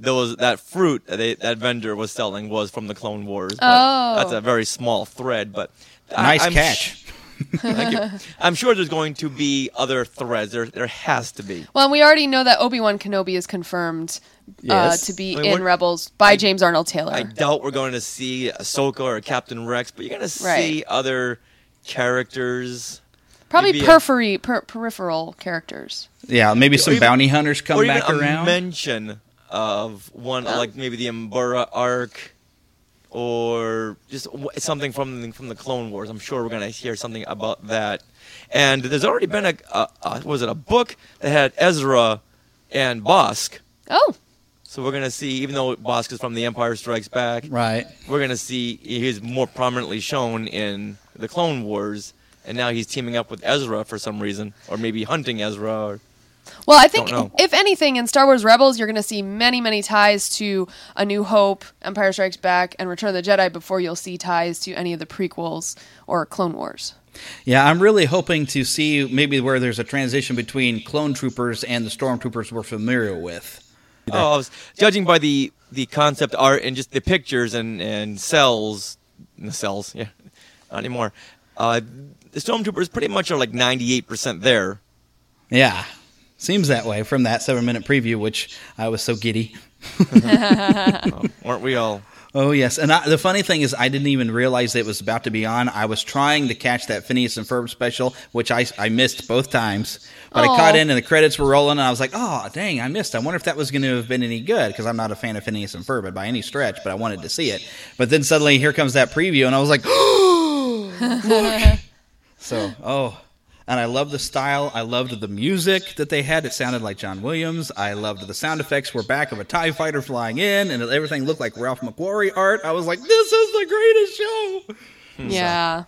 Speaker 20: those that fruit that they, that vendor was selling was from the Clone Wars. But
Speaker 21: Oh.
Speaker 20: that's a very small thread, but I-
Speaker 2: Nice
Speaker 20: I'm
Speaker 2: catch.
Speaker 20: sh- Thank you. I'm sure there's going to be other threads. There there has to be.
Speaker 21: Well, and we already know that Obi Wan Kenobi is confirmed
Speaker 20: Yes.
Speaker 21: uh, to be
Speaker 20: I mean,
Speaker 21: in Rebels by James Arnold Taylor.
Speaker 20: I doubt we're going to see Ahsoka or Captain Rex, but you're going to see
Speaker 21: Right.
Speaker 20: other characters.
Speaker 21: Probably
Speaker 20: maybe a-
Speaker 21: periphery, per- peripheral characters.
Speaker 2: Yeah, maybe some
Speaker 20: even-
Speaker 2: bounty hunters come
Speaker 20: or even
Speaker 2: back
Speaker 20: a
Speaker 2: around.
Speaker 20: mention of one, like maybe the Umbara arc, or just something from the, from the Clone Wars. I'm sure we're going to hear something about that. And there's already been a, a, a was it a book that had Ezra and Bossk.
Speaker 21: Oh.
Speaker 20: So we're going to see, even though Bossk is from The Empire Strikes Back,
Speaker 2: Right.
Speaker 20: we're going to see he's more prominently shown in the Clone Wars, and now he's teaming up with Ezra for some reason, or maybe hunting Ezra. Or,
Speaker 21: Well, I think
Speaker 20: Don't know.
Speaker 21: if anything in Star Wars Rebels, you're going to see many, many ties to A New Hope, Empire Strikes Back, and Return of the Jedi before you'll see ties to any of the prequels or Clone Wars.
Speaker 2: Yeah, I'm really hoping to see maybe where there's a transition between clone troopers and the stormtroopers we're familiar with. [LAUGHS]
Speaker 20: oh, I was judging by the the concept art and just the pictures and and cells, the cells, yeah, [LAUGHS] not anymore. Uh, the stormtroopers pretty much are like 98% there.
Speaker 2: Yeah, seems that way from that seven minute preview, which I was so giddy. [LAUGHS]
Speaker 20: Oh, weren't we all?
Speaker 2: Oh yes, and I, the funny thing is, I didn't even realize it was about to be on. I was trying to catch that Phineas and Ferb special, which I, I missed both times. But I caught in, and the credits were rolling, and I was like, "Oh, dang, I missed! I wonder if that was going to have been any good." Because I'm not a fan of Phineas and Ferb by any stretch, but I wanted to see it. But then suddenly, here comes that preview, and I was like, [GASPS] [LAUGHS] So, oh, and I loved the style. I loved the music that they had. It sounded like John Williams. I loved the sound effects were back of a TIE fighter flying in, and everything looked like Ralph McQuarrie art. I was like, this is the greatest show.
Speaker 21: Yeah.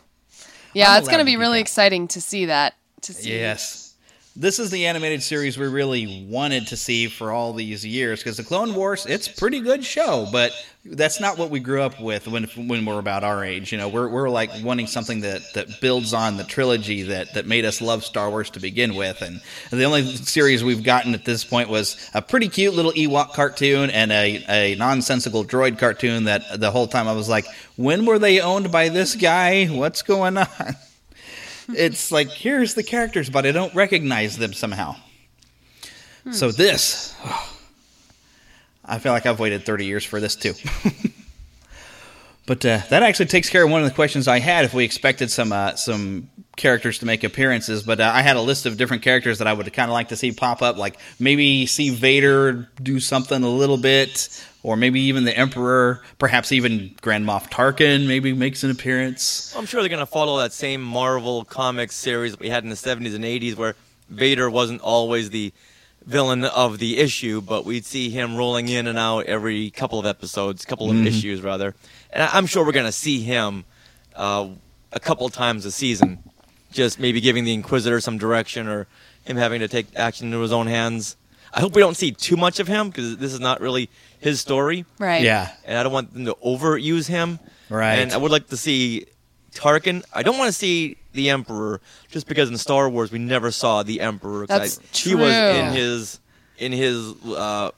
Speaker 21: Yeah,
Speaker 2: I'm
Speaker 21: it's going to be really exciting to see that. To see.
Speaker 2: Yes. This is the animated series we really wanted to see for all these years because the Clone Wars, it's a pretty good show, but that's not what we grew up with when when we're about our age. You know, we're, we're like wanting something that, that builds on the trilogy that, that made us love Star Wars to begin with. And the only series we've gotten at this point was a pretty cute little Ewok cartoon and a, a nonsensical droid cartoon that the whole time I was like, when were they owned by this guy? What's going [LAUGHS] on? It's like here's the characters, but I don't recognize them somehow. So this, I feel like I've waited 30 years for this too. [LAUGHS] but uh, that actually takes care of one of the questions I had. If we expected some uh, some characters to make appearances, but uh, I had a list of different characters that I would kind of like to see pop up, like maybe see Vader do something a little bit, or maybe even the Emperor, perhaps even Grand Moff Tarkin maybe makes an appearance.
Speaker 20: I'm sure they're going to follow that same Marvel comic series that we had in the 70s and 80s where Vader wasn't always the villain of the issue, but we'd see him rolling in and out every couple of episodes, couple of
Speaker 2: Mhm.
Speaker 20: issues rather. And I'm sure we're going to see him uh, a couple times a season, just maybe giving the Inquisitor some direction or him having to take action into his own hands. I hope we don't see too much of him because this is not really his story.
Speaker 21: Right.
Speaker 2: Yeah.
Speaker 20: And I don't want them to overuse him.
Speaker 2: Right.
Speaker 20: And I would like to see Tarkin. I don't want to see the Emperor just because in Star Wars we never saw the Emperor.
Speaker 21: That's
Speaker 20: I- He was in his in his uh,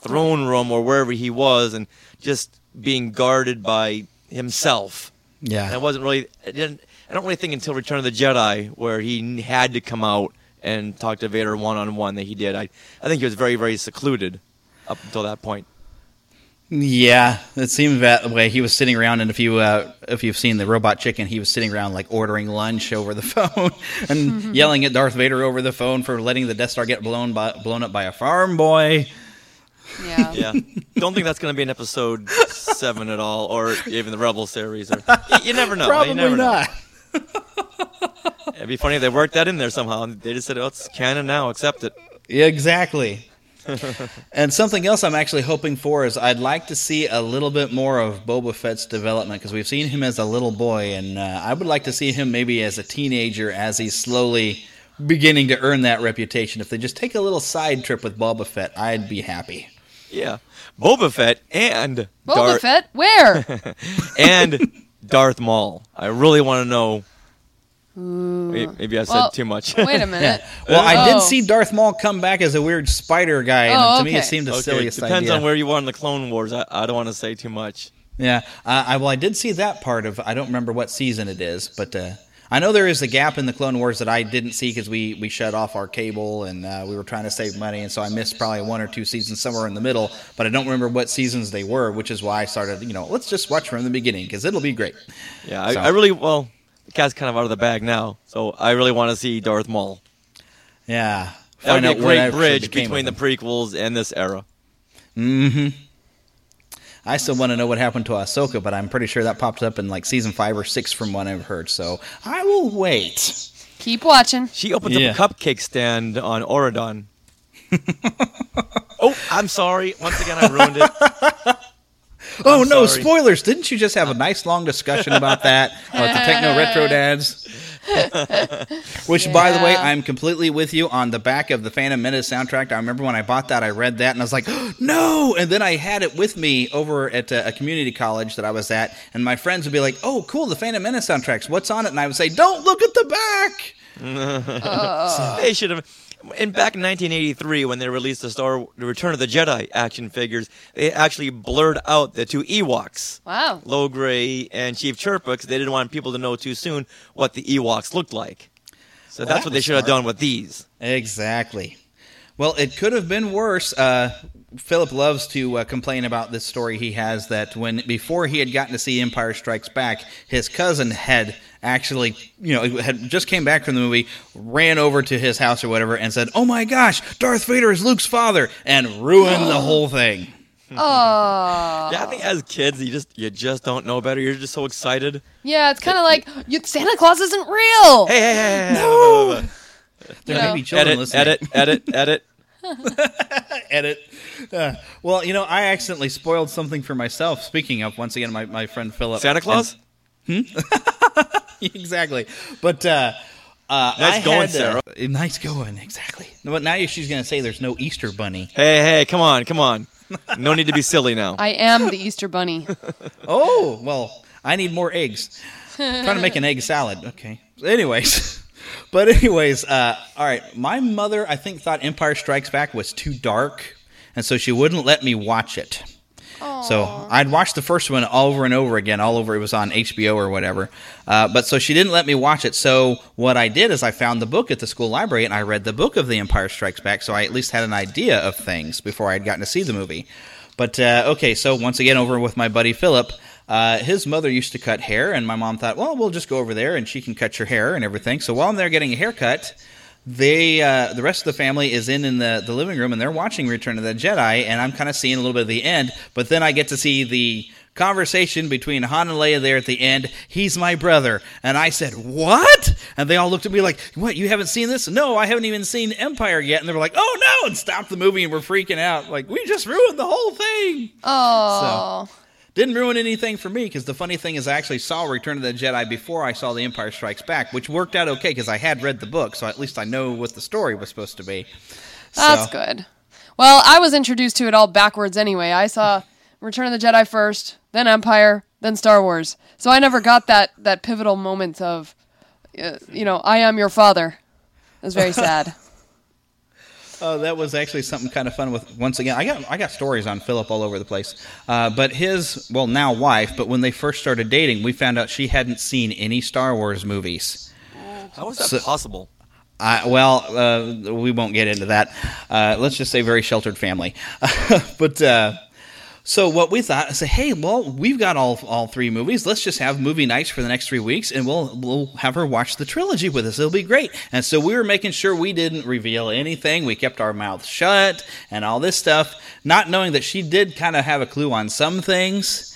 Speaker 20: throne room or wherever he was, and just being guarded by himself.
Speaker 2: Yeah.
Speaker 20: And I wasn't really. I didn't. I don't really think until Return of the Jedi where he had to come out and talk to Vader one on one that he did. I I think he was very very secluded up until that point.
Speaker 2: Yeah, it seemed that way. He was sitting around, and if you uh, if you've seen the Robot Chicken, he was sitting around like ordering lunch over the [LAUGHS] phone and yelling at Darth Vader over the phone for letting the Death Star get blown by, blown up by a farm boy.
Speaker 21: Yeah.
Speaker 20: Yeah, don't think that's going to be in episode seven at all, or even the Rebel series. Or you, you never know.
Speaker 2: Probably
Speaker 20: you never know.
Speaker 2: not.
Speaker 20: It'd be funny if they worked that in there somehow. They just said, "Oh, it's canon now. Accept it."
Speaker 2: Yeah, exactly. [LAUGHS] and something else I'm actually hoping for is I'd like to see a little bit more of Boba Fett's development because we've seen him as a little boy, and uh, I would like to see him maybe as a teenager as he's slowly beginning to earn that reputation. If they just take a little side trip with Boba Fett, I'd be happy.
Speaker 20: Yeah, Boba Fett and
Speaker 21: Boba
Speaker 20: Darth
Speaker 21: Fett? Where? [LAUGHS]
Speaker 20: and Darth Maul. I really want to know.
Speaker 21: Ooh.
Speaker 20: Maybe I said
Speaker 21: Well,
Speaker 20: too much.
Speaker 21: wait a minute. [LAUGHS]
Speaker 2: Well, I
Speaker 21: Oh.
Speaker 2: did see Darth Maul come back as a weird spider guy, and
Speaker 21: Oh,
Speaker 2: to me it seemed the
Speaker 20: Okay,
Speaker 2: silliest
Speaker 20: depends
Speaker 2: idea.
Speaker 20: on where you are in the Clone Wars. I, I don't want to say too much.
Speaker 2: Yeah, uh, I well, I did see that part of. I don't remember what season it is, but uh, I know there is a gap in the Clone Wars that I didn't see because we we shut off our cable and uh, we were trying to save money, and so I missed probably one or two seasons somewhere in the middle. But I don't remember what seasons they were, which is why I started. You know, let's just watch from the beginning because it'll be great.
Speaker 20: Yeah, I, I really well. The cat's kind of out of the bag now, so I really want to see Darth Maul.
Speaker 2: Yeah,
Speaker 20: That would be a great bridge between the prequels and this era.
Speaker 2: Mm-hmm. I still want to know what happened to Ahsoka, but I'm pretty sure that popped up in like season five or six from what I've heard. So I will wait.
Speaker 21: Keep watching.
Speaker 20: She opens
Speaker 2: Yeah.
Speaker 20: up a cupcake stand on Oradon. [LAUGHS] oh, I'm sorry. Once again, I ruined it. [LAUGHS]
Speaker 2: Oh
Speaker 20: I'm
Speaker 2: no,
Speaker 20: sorry.
Speaker 2: spoilers! Didn't you just have a nice long discussion about that about the techno [LAUGHS] retro dads? [LAUGHS] Which, by the way, I'm completely with you on the back of the Phantom Menace soundtrack. I remember when I bought that, I read that and I was like, [GASPS] no! And then I had it with me over at a, a community college that I was at, and my friends would be like, oh, cool, the Phantom Menace soundtracks. What's on it? And I would say, don't look at the back. [LAUGHS]
Speaker 20: They should have. And back in 1983, when they released the Star the Return of the Jedi action figures, they actually blurred out the two Ewoks,
Speaker 21: Wow.
Speaker 20: Logray and Chief Chirpa, because they didn't want people to know too soon what the Ewoks looked like. So
Speaker 2: Well,
Speaker 20: that's
Speaker 2: that
Speaker 20: what they
Speaker 2: was
Speaker 20: should have done with these.
Speaker 2: Exactly. Well, it could have been worse. Uh, Philip loves to uh, complain about this story he has that when before he had gotten to see Empire Strikes Back, his cousin had actually, you know, had just came back from the movie, ran over to his house or whatever, and said, "Oh my gosh, Darth Vader is Luke's father," and ruined the whole thing.
Speaker 21: Oh.
Speaker 20: Yeah, I think as kids, you just you just don't know better. You're just so excited.
Speaker 21: Yeah, it's kind of like you, Santa Claus isn't real.
Speaker 20: Hey, hey, hey, hey,
Speaker 21: No.
Speaker 2: There
Speaker 21: You know.
Speaker 2: may be children
Speaker 20: edit,
Speaker 2: listening.
Speaker 20: edit, edit, edit. [LAUGHS] [LAUGHS]
Speaker 2: edit. Uh, well, you know, I accidentally spoiled something for myself. Speaking of, once again, my, my friend Philip.
Speaker 20: Santa Claus?
Speaker 2: And- hmm? [LAUGHS] [LAUGHS] exactly. But uh, uh,
Speaker 20: Nice
Speaker 2: I
Speaker 20: going,
Speaker 2: had,
Speaker 20: Sarah.
Speaker 2: Uh, nice going, exactly. But now she's going to say there's no Easter bunny.
Speaker 20: Hey, hey, come on, come on. No need to be silly now.
Speaker 21: I am the Easter Bunny. [LAUGHS]
Speaker 2: Oh, well, I need more eggs. trying to make an egg salad. Okay. Anyways, [LAUGHS] but anyways, uh, all right. My mother, I think, thought Empire Strikes Back was too dark, and so she wouldn't let me watch it. So I'd watch the first one over and over again, all over. It was on HBO or whatever. Uh, but so she didn't let me watch it. So what I did is I found the book at the school library and I read the book of The Empire Strikes Back. So I at least had an idea of things before I had gotten to see the movie. But uh, okay, so once again, over with my buddy Philip. Uh, his mother used to cut hair, and my mom thought, well, we'll just go over there and she can cut your hair and everything. So while I'm there getting a haircut, they uh, the rest of the family is in in the, the living room and they're watching Return of the Jedi, and I'm kind of seeing a little bit of the end. But then I get to see the conversation between Han and Leia there at the end. He's my brother, and I said, "What?" And they all looked at me like, "What? You haven't seen this?" No, I haven't even seen Empire yet. And they were like, "Oh no!" and stopped the movie and we're freaking out, like, "We just ruined the whole thing."
Speaker 21: Oh.
Speaker 2: Didn't ruin anything for me because the funny thing is, I actually saw Return of the Jedi before I saw The Empire Strikes Back, which worked out okay because I had read the book, so at least I know what the story was supposed to be.
Speaker 21: That's
Speaker 2: So-
Speaker 21: good. Well, I was introduced to it all backwards anyway. I saw Return of the Jedi first, then Empire, then Star Wars. So I never got that that pivotal moment of, uh, you know, I am your father. It was very [LAUGHS] sad.
Speaker 2: Oh, that was actually something kind of fun. With once again, I got I got stories on Philip all over the place. Uh, but his well now wife, but when they first started dating, we found out she hadn't seen any Star Wars movies.
Speaker 20: How was that
Speaker 2: So-
Speaker 20: possible?
Speaker 2: I, well, uh, we won't get into that. Uh, let's just say very sheltered family. [LAUGHS] but uh, so what we thought, I said, hey, well, we've got all all three movies. Let's just have movie nights for the next three weeks, and we'll we'll have her watch the trilogy with us. It'll be great. And so we were making sure we didn't reveal anything. We kept our mouths shut and all this stuff, not knowing that she did kind of have a clue on some things.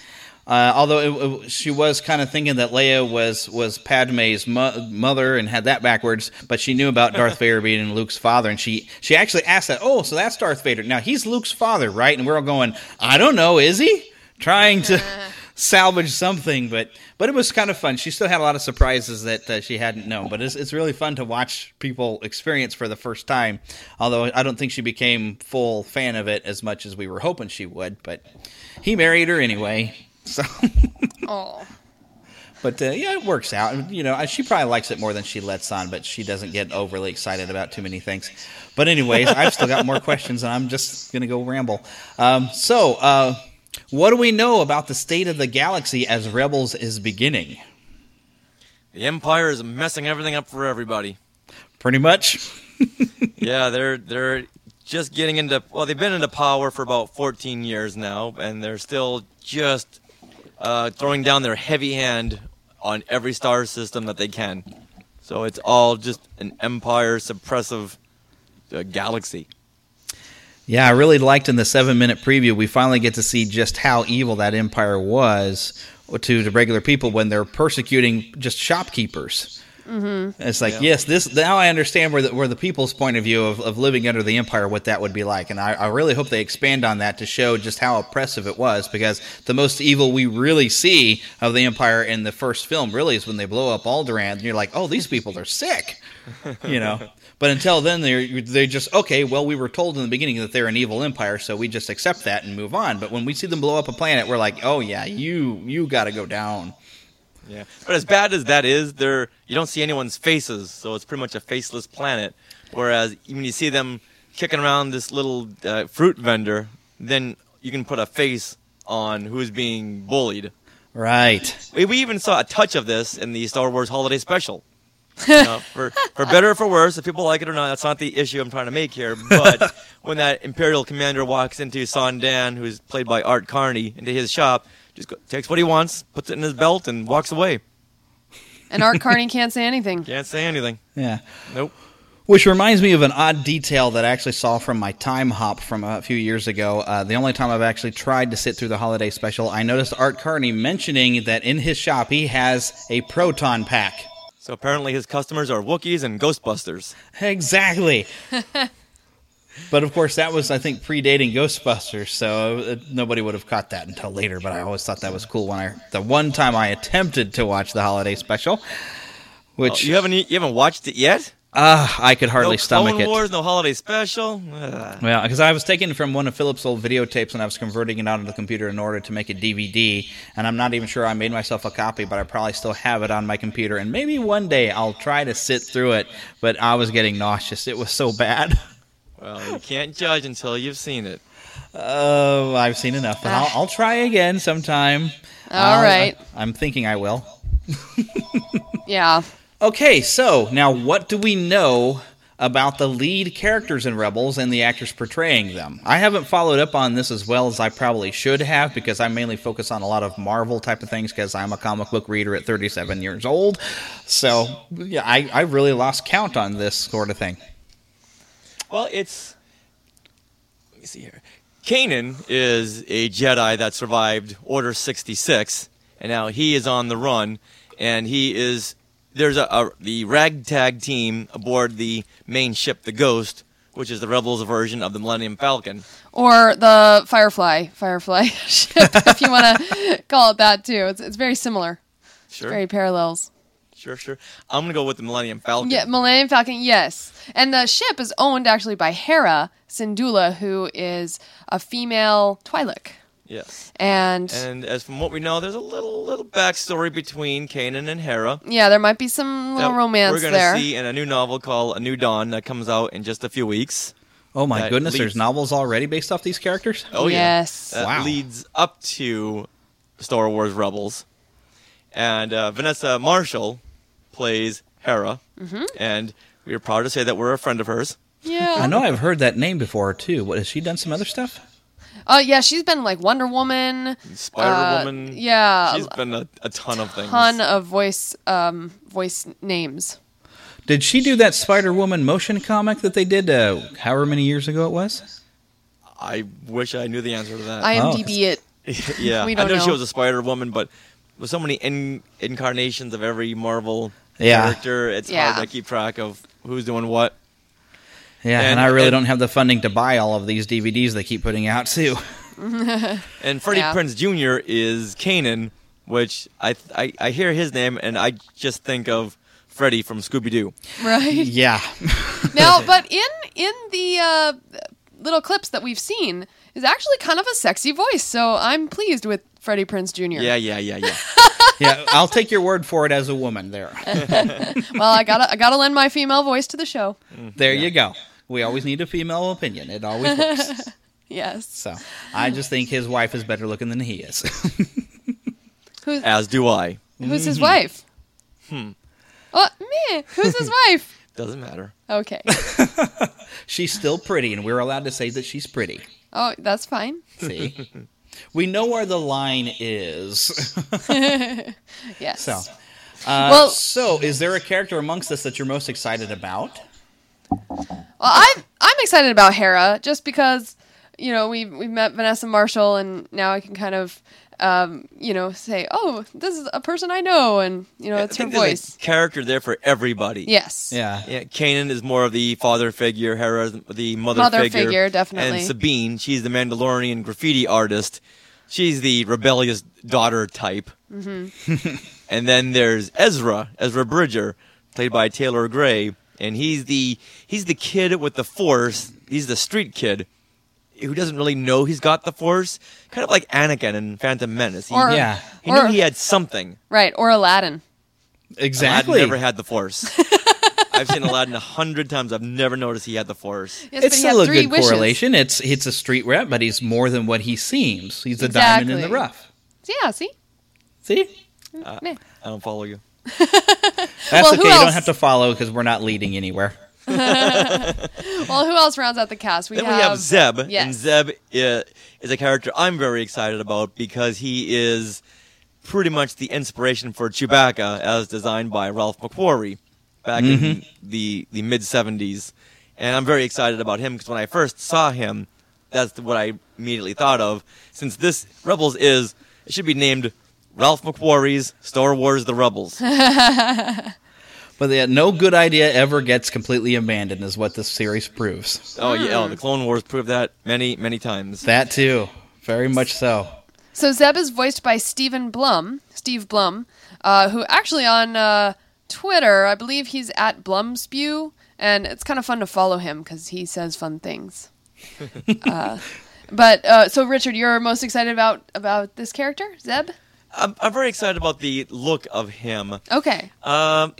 Speaker 2: Uh, although it, it- she was kind of thinking that Leia was was Padme's mo- mother and had that backwards, but she knew about Darth [LAUGHS] Vader being Luke's father, and she she actually asked that. Oh, so that's Darth Vader. Now he's Luke's father, right? And we're all going, I don't know, is he? Trying to [LAUGHS] salvage something, but but it was kind of fun. She still had a lot of surprises that uh, she hadn't known, but it's it's really fun to watch people experience for the first time. Although I don't think she became full fan of it as much as we were hoping she would, but he married her anyway. So, [LAUGHS]
Speaker 21: oh.
Speaker 2: but uh, yeah, it works out. You know, she probably likes it more than she lets on, but she doesn't get overly excited about too many things. But anyways, I've still got more questions, and I'm just gonna go ramble. Um, so, uh, what do we know about the state of the galaxy as Rebels is beginning?
Speaker 20: The Empire is messing everything up for everybody.
Speaker 2: Pretty much. [LAUGHS]
Speaker 20: yeah, they're they're just getting into well, they've been into power for about 14 years now, and they're still just uh, throwing down their heavy hand on every star system that they can. So it's all just an empire suppressive uh, galaxy.
Speaker 2: Yeah, I really liked in the seven minute preview, we finally get to see just how evil that empire was to the regular people when they're persecuting just shopkeepers.
Speaker 21: Mm-hmm.
Speaker 2: It's like,
Speaker 20: Yeah.
Speaker 2: yes, this now I understand where the, where the people's point of view of, of living under the empire, what that would be like. And I, I really hope they expand on that to show just how oppressive it was, because the most evil we really see of the empire in the first film really is when they blow up Alderaan, and you're like, oh, these people are sick, [LAUGHS] you know. But until then, they're they just okay. Well, we were told in the beginning that they're an evil empire, so we just accept that and move on. But when we see them blow up a planet, we're like, oh yeah, you you got to go down.
Speaker 20: Yeah, but as bad as that is, there you don't see anyone's faces, so it's pretty much a faceless planet. Whereas when you see them kicking around this little uh, fruit vendor, then you can put a face on who's being bullied.
Speaker 2: Right.
Speaker 20: We, we even saw a touch of this in the Star Wars Holiday Special. You know, [LAUGHS] for for better or for worse, if people like it or not, that's not the issue I'm trying to make here. But [LAUGHS] when that Imperial commander walks into Saun Dann, who's played by Art Carney, into his shop, just go, takes what he wants, puts it in his belt, and walks away.
Speaker 21: And Art Carney [LAUGHS] can't say anything.
Speaker 20: Can't say anything.
Speaker 2: Yeah.
Speaker 20: Nope.
Speaker 2: Which reminds me of an odd detail that I actually saw from my time hop from a few years ago. Uh, the only time I've actually tried to sit through the holiday special, I noticed Art Carney mentioning that in his shop he has a proton pack.
Speaker 20: So apparently his customers are Wookiees and Ghostbusters.
Speaker 2: Exactly. [LAUGHS] But of course, that was I think predating Ghostbusters, so uh, nobody would have caught that until later. But I always thought that was cool when I the one time I attempted to watch the holiday special, which
Speaker 20: Oh, you haven't you haven't watched it yet?
Speaker 2: uh, I could hardly
Speaker 20: no
Speaker 2: stomach
Speaker 20: Clone
Speaker 2: it.
Speaker 20: Wars, no holiday special. Ugh.
Speaker 2: Well, because I was taking it from one of Philip's old videotapes and I was converting it onto the computer in order to make a DVD, and I'm not even sure I made myself a copy, but I probably still have it on my computer, and maybe one day I'll try to sit through it. But I was getting nauseous; it was so bad. [LAUGHS]
Speaker 20: Well, you can't judge until you've seen it.
Speaker 2: Oh, I've seen enough, but I'll, I'll try again sometime.
Speaker 21: All
Speaker 2: All
Speaker 21: right.
Speaker 2: I, am thinking I will. [LAUGHS]
Speaker 21: Yeah.
Speaker 2: Okay, so now what do we know about the lead characters in Rebels and the actors portraying them? I haven't followed up on this as well as I probably should have because I mainly focus on a lot of Marvel type of things because I'm a comic book reader at 37 years old. So, yeah, I, I really lost count on this sort of thing.
Speaker 20: Well, it's. Let me see here. Kanan is a Jedi that survived Order 66, and now he is on the run, and he is. There's a, a the ragtag team aboard the main ship, the Ghost, which is the Rebels version of the Millennium Falcon.
Speaker 21: Or the Firefly, Firefly [LAUGHS] ship, if you want to [LAUGHS] call it that too. It's, it's very similar.
Speaker 20: Sure,
Speaker 21: Very parallels.
Speaker 20: Sure, sure. I'm gonna go with the Millennium Falcon.
Speaker 21: Yeah, Millennium Falcon, yes. And the ship is owned actually by Hera Syndulla, who is a female Twi'lek.
Speaker 20: Yes.
Speaker 21: And,
Speaker 20: And as from what we know, there's a little little backstory between Kanan and Hera.
Speaker 21: yeah, there might be some little
Speaker 20: that
Speaker 21: romance
Speaker 20: we're gonna
Speaker 21: there.
Speaker 20: see in a new novel called A New Dawn that comes out in just a few weeks.
Speaker 2: Oh my
Speaker 20: That
Speaker 2: goodness,
Speaker 20: leads-
Speaker 2: there's novels already based off these characters?
Speaker 20: Oh yeah.
Speaker 21: Yes.
Speaker 20: That
Speaker 2: Wow.
Speaker 20: leads up to Star Wars Rebels, and uh, Vanessa Marshall plays Hera,
Speaker 21: Mhm.
Speaker 20: and we are proud to say that we're a friend of hers.
Speaker 21: Yeah.
Speaker 2: I know I've heard that name before too. What has she done some other stuff?
Speaker 21: Oh yeah, she's been like Wonder Woman,
Speaker 20: Spider
Speaker 21: uh,
Speaker 20: Woman.
Speaker 21: Yeah,
Speaker 20: she's been a, a ton of things.
Speaker 21: ton of voice um voice names.
Speaker 2: Did she do that Spider Woman motion comic that they did uh, however many years ago it was?
Speaker 20: I wish I knew the answer to that.
Speaker 21: IMDb it. [LAUGHS]
Speaker 20: yeah,
Speaker 21: We
Speaker 20: I
Speaker 21: don't
Speaker 20: know, she was a Spider Woman, but with so many in- incarnations of every Marvel
Speaker 2: Yeah.
Speaker 20: character, it's
Speaker 21: Yeah.
Speaker 20: hard to keep track of who's doing what.
Speaker 2: Yeah, and,
Speaker 20: And-
Speaker 2: I really
Speaker 20: and-
Speaker 2: don't have the funding to buy all of these DVDs they keep putting out too. [LAUGHS]
Speaker 20: And Freddie
Speaker 21: Yeah.
Speaker 20: Prinze Jr. is Kanan, which I, I I hear his name and I just think of Freddie from Scooby Doo.
Speaker 21: Right. [LAUGHS]
Speaker 2: yeah. [LAUGHS]
Speaker 21: now, but in in the uh, little clips that we've seen is actually kind of a sexy voice. So I'm pleased with Freddie Prinze Jr.
Speaker 20: Yeah, yeah, yeah, yeah.
Speaker 2: yeah, I'll take your word for it as a woman there. [LAUGHS]
Speaker 21: well, I gotta I gotta lend my female voice to the show.
Speaker 2: There you go. We always need a female opinion. It always works. [LAUGHS]
Speaker 21: yes.
Speaker 2: So I just think his wife is better looking than he is. [LAUGHS]
Speaker 21: Who's
Speaker 20: As do I.
Speaker 21: who's his wife?
Speaker 20: Hmm.
Speaker 21: Oh, me. Who's his wife?
Speaker 20: Doesn't matter.
Speaker 21: Okay.
Speaker 2: she's still pretty, and we're allowed to say that she's pretty.
Speaker 21: Oh, that's fine.
Speaker 2: See? We know where the line is. [LAUGHS]
Speaker 21: yes.
Speaker 2: So, uh,
Speaker 21: Well-
Speaker 2: so is there a character amongst us that you're most excited about?
Speaker 21: Well, I'm I'm excited about Hera just because you know we we met Vanessa Marshall and now I can kind of um, you know say oh this is a person I know and you know it's
Speaker 20: I
Speaker 21: her
Speaker 20: think there's
Speaker 21: voice.
Speaker 20: a character there for everybody.
Speaker 21: Yes.
Speaker 2: Yeah.
Speaker 20: Yeah, Kanan is more of the father figure, Hera the mother,
Speaker 21: Mother
Speaker 20: figure.
Speaker 21: figure, definitely.
Speaker 20: And Sabine, she's the Mandalorian graffiti artist. She's the rebellious daughter type.
Speaker 21: hmm [LAUGHS]
Speaker 20: And then there's Ezra, Ezra Bridger, played by Taylor Gray, and he's the he's the kid with the Force. He's the street kid who doesn't really know he's got the Force, kind of like Anakin in Phantom Menace. He,
Speaker 21: Or-
Speaker 2: Yeah.
Speaker 20: he
Speaker 21: or-
Speaker 20: knew he had something.
Speaker 21: Right or Aladdin.
Speaker 2: Exactly.
Speaker 20: Aladdin never had the Force. [LAUGHS] I've seen Aladdin a hundred times. I've never noticed he had the Force.
Speaker 21: Yes,
Speaker 2: it's
Speaker 21: he
Speaker 2: still a good
Speaker 21: wishes.
Speaker 2: correlation. It's it's a street rep, but he's more than what he seems. He's a diamond in the
Speaker 21: Exactly.
Speaker 2: rough.
Speaker 21: Yeah. See.
Speaker 2: See?
Speaker 20: Uh, I don't follow you. [LAUGHS]
Speaker 2: That's
Speaker 21: Well, who
Speaker 2: okay. You don't have to follow because we're not leading anywhere. [LAUGHS]
Speaker 21: well, who else rounds out the cast? We
Speaker 20: then
Speaker 21: have,
Speaker 20: we have Zeb, and
Speaker 21: Yes.
Speaker 20: Zeb is, is a character I'm very excited about because he is pretty much the inspiration for Chewbacca, as designed by Ralph McQuarrie back in
Speaker 2: Mhm.
Speaker 20: the the mid '70s, and I'm very excited about him because when I first saw him, that's what I immediately thought of. Since this Rebels is, it should be named Ralph McQuarrie's Star Wars: The Rebels. [LAUGHS]
Speaker 2: But yeah, no good idea ever gets completely abandoned, is what this series proves.
Speaker 20: Oh yeah, oh, the Clone Wars proved that many many times.
Speaker 2: That too, very much so.
Speaker 21: So Zeb is voiced by Stephen Blum, Steve Blum, uh, who actually on uh, Twitter, I believe he's at Blumspew, and it's kind of fun to follow him because he says fun things. [LAUGHS] uh, but uh, so Richard, you're most excited about about this character, Zeb?
Speaker 20: I'm, I'm very excited about the look of him.
Speaker 21: Okay.
Speaker 20: Um,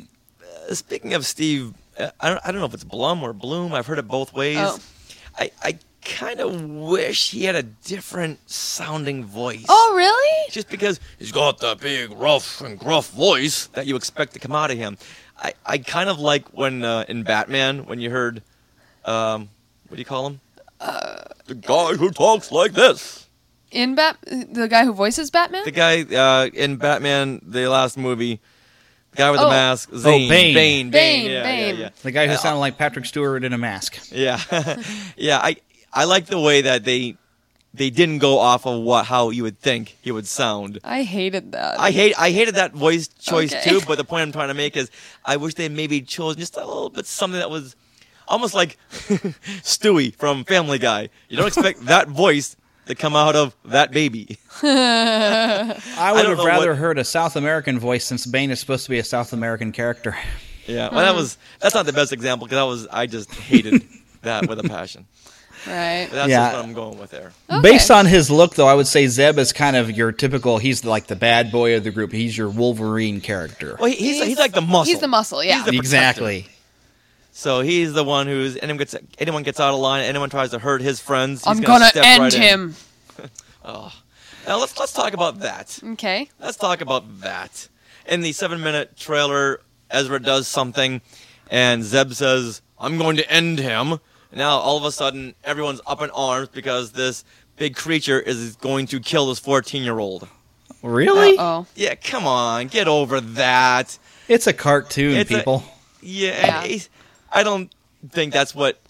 Speaker 20: speaking of Steve, uh, I don't, I don't know if it's Blum or Bloom. I've heard it both ways.
Speaker 21: Oh.
Speaker 20: I, I kind of wish he had a different sounding voice.
Speaker 21: Oh, really?
Speaker 20: Just because he's got that big, rough, and gruff voice that you expect to come out of him. I, I kind of like when uh, in Batman when you heard, um, what do you call him? the guy who talks like this.
Speaker 21: In Bat, the guy who voices Batman.
Speaker 20: The guy uh, in Batman, the last movie, guy with
Speaker 21: Oh.
Speaker 20: the mask, Zane.
Speaker 2: oh, Bane.
Speaker 20: Bane.
Speaker 21: Bane,
Speaker 20: yeah,
Speaker 21: Bane.
Speaker 20: Yeah, yeah.
Speaker 2: The guy who
Speaker 20: Uh,
Speaker 2: sounded like Patrick Stewart in a mask.
Speaker 20: Yeah, [LAUGHS] yeah. I I like the way that they they didn't go off of what how you would think he would sound.
Speaker 21: I hated that.
Speaker 20: I hate I hated that voice choice
Speaker 21: Okay.
Speaker 20: too. [LAUGHS] But the point I'm trying to make is I wish they maybe chose just a little bit something that was almost like [LAUGHS] Stewie from Family Guy. You don't expect that voice to come out of that baby. [LAUGHS]
Speaker 2: I would
Speaker 20: don't
Speaker 2: have rather
Speaker 20: what-
Speaker 2: heard a South American voice since Bane is supposed to be a South American character.
Speaker 20: Yeah, well, that was that's not the best example because that was I just hated [LAUGHS] that with a passion.
Speaker 21: right.
Speaker 20: But that's
Speaker 2: Yeah.
Speaker 20: just what I'm going with there.
Speaker 2: Based on his look, though, I would say Zeb is kind of your typical. He's like the bad boy of the group. He's your Wolverine character.
Speaker 20: Well, he, he's he's like the muscle.
Speaker 21: He's the muscle. Yeah.
Speaker 20: He's the protector.
Speaker 2: exactly.
Speaker 20: So he's the one who's anyone gets anyone gets out of line, anyone tries to hurt his friends. He's
Speaker 21: I'm
Speaker 20: gonna,
Speaker 21: gonna
Speaker 20: step
Speaker 21: end
Speaker 20: right
Speaker 21: him. [LAUGHS]
Speaker 20: Oh, now let's let's talk about that.
Speaker 21: Okay.
Speaker 20: Let's talk about that. In the seven-minute trailer, Ezra does something, and Zeb says, "I'm going to end him." Now all of a sudden, everyone's up in arms because this big creature is going to kill this 14-year-old.
Speaker 2: Really?
Speaker 21: Oh.
Speaker 20: Yeah, come on, get over that.
Speaker 2: It's a cartoon,
Speaker 20: It's a-
Speaker 2: people.
Speaker 20: Yeah,
Speaker 21: Yeah.
Speaker 20: And he's- I don't think that's what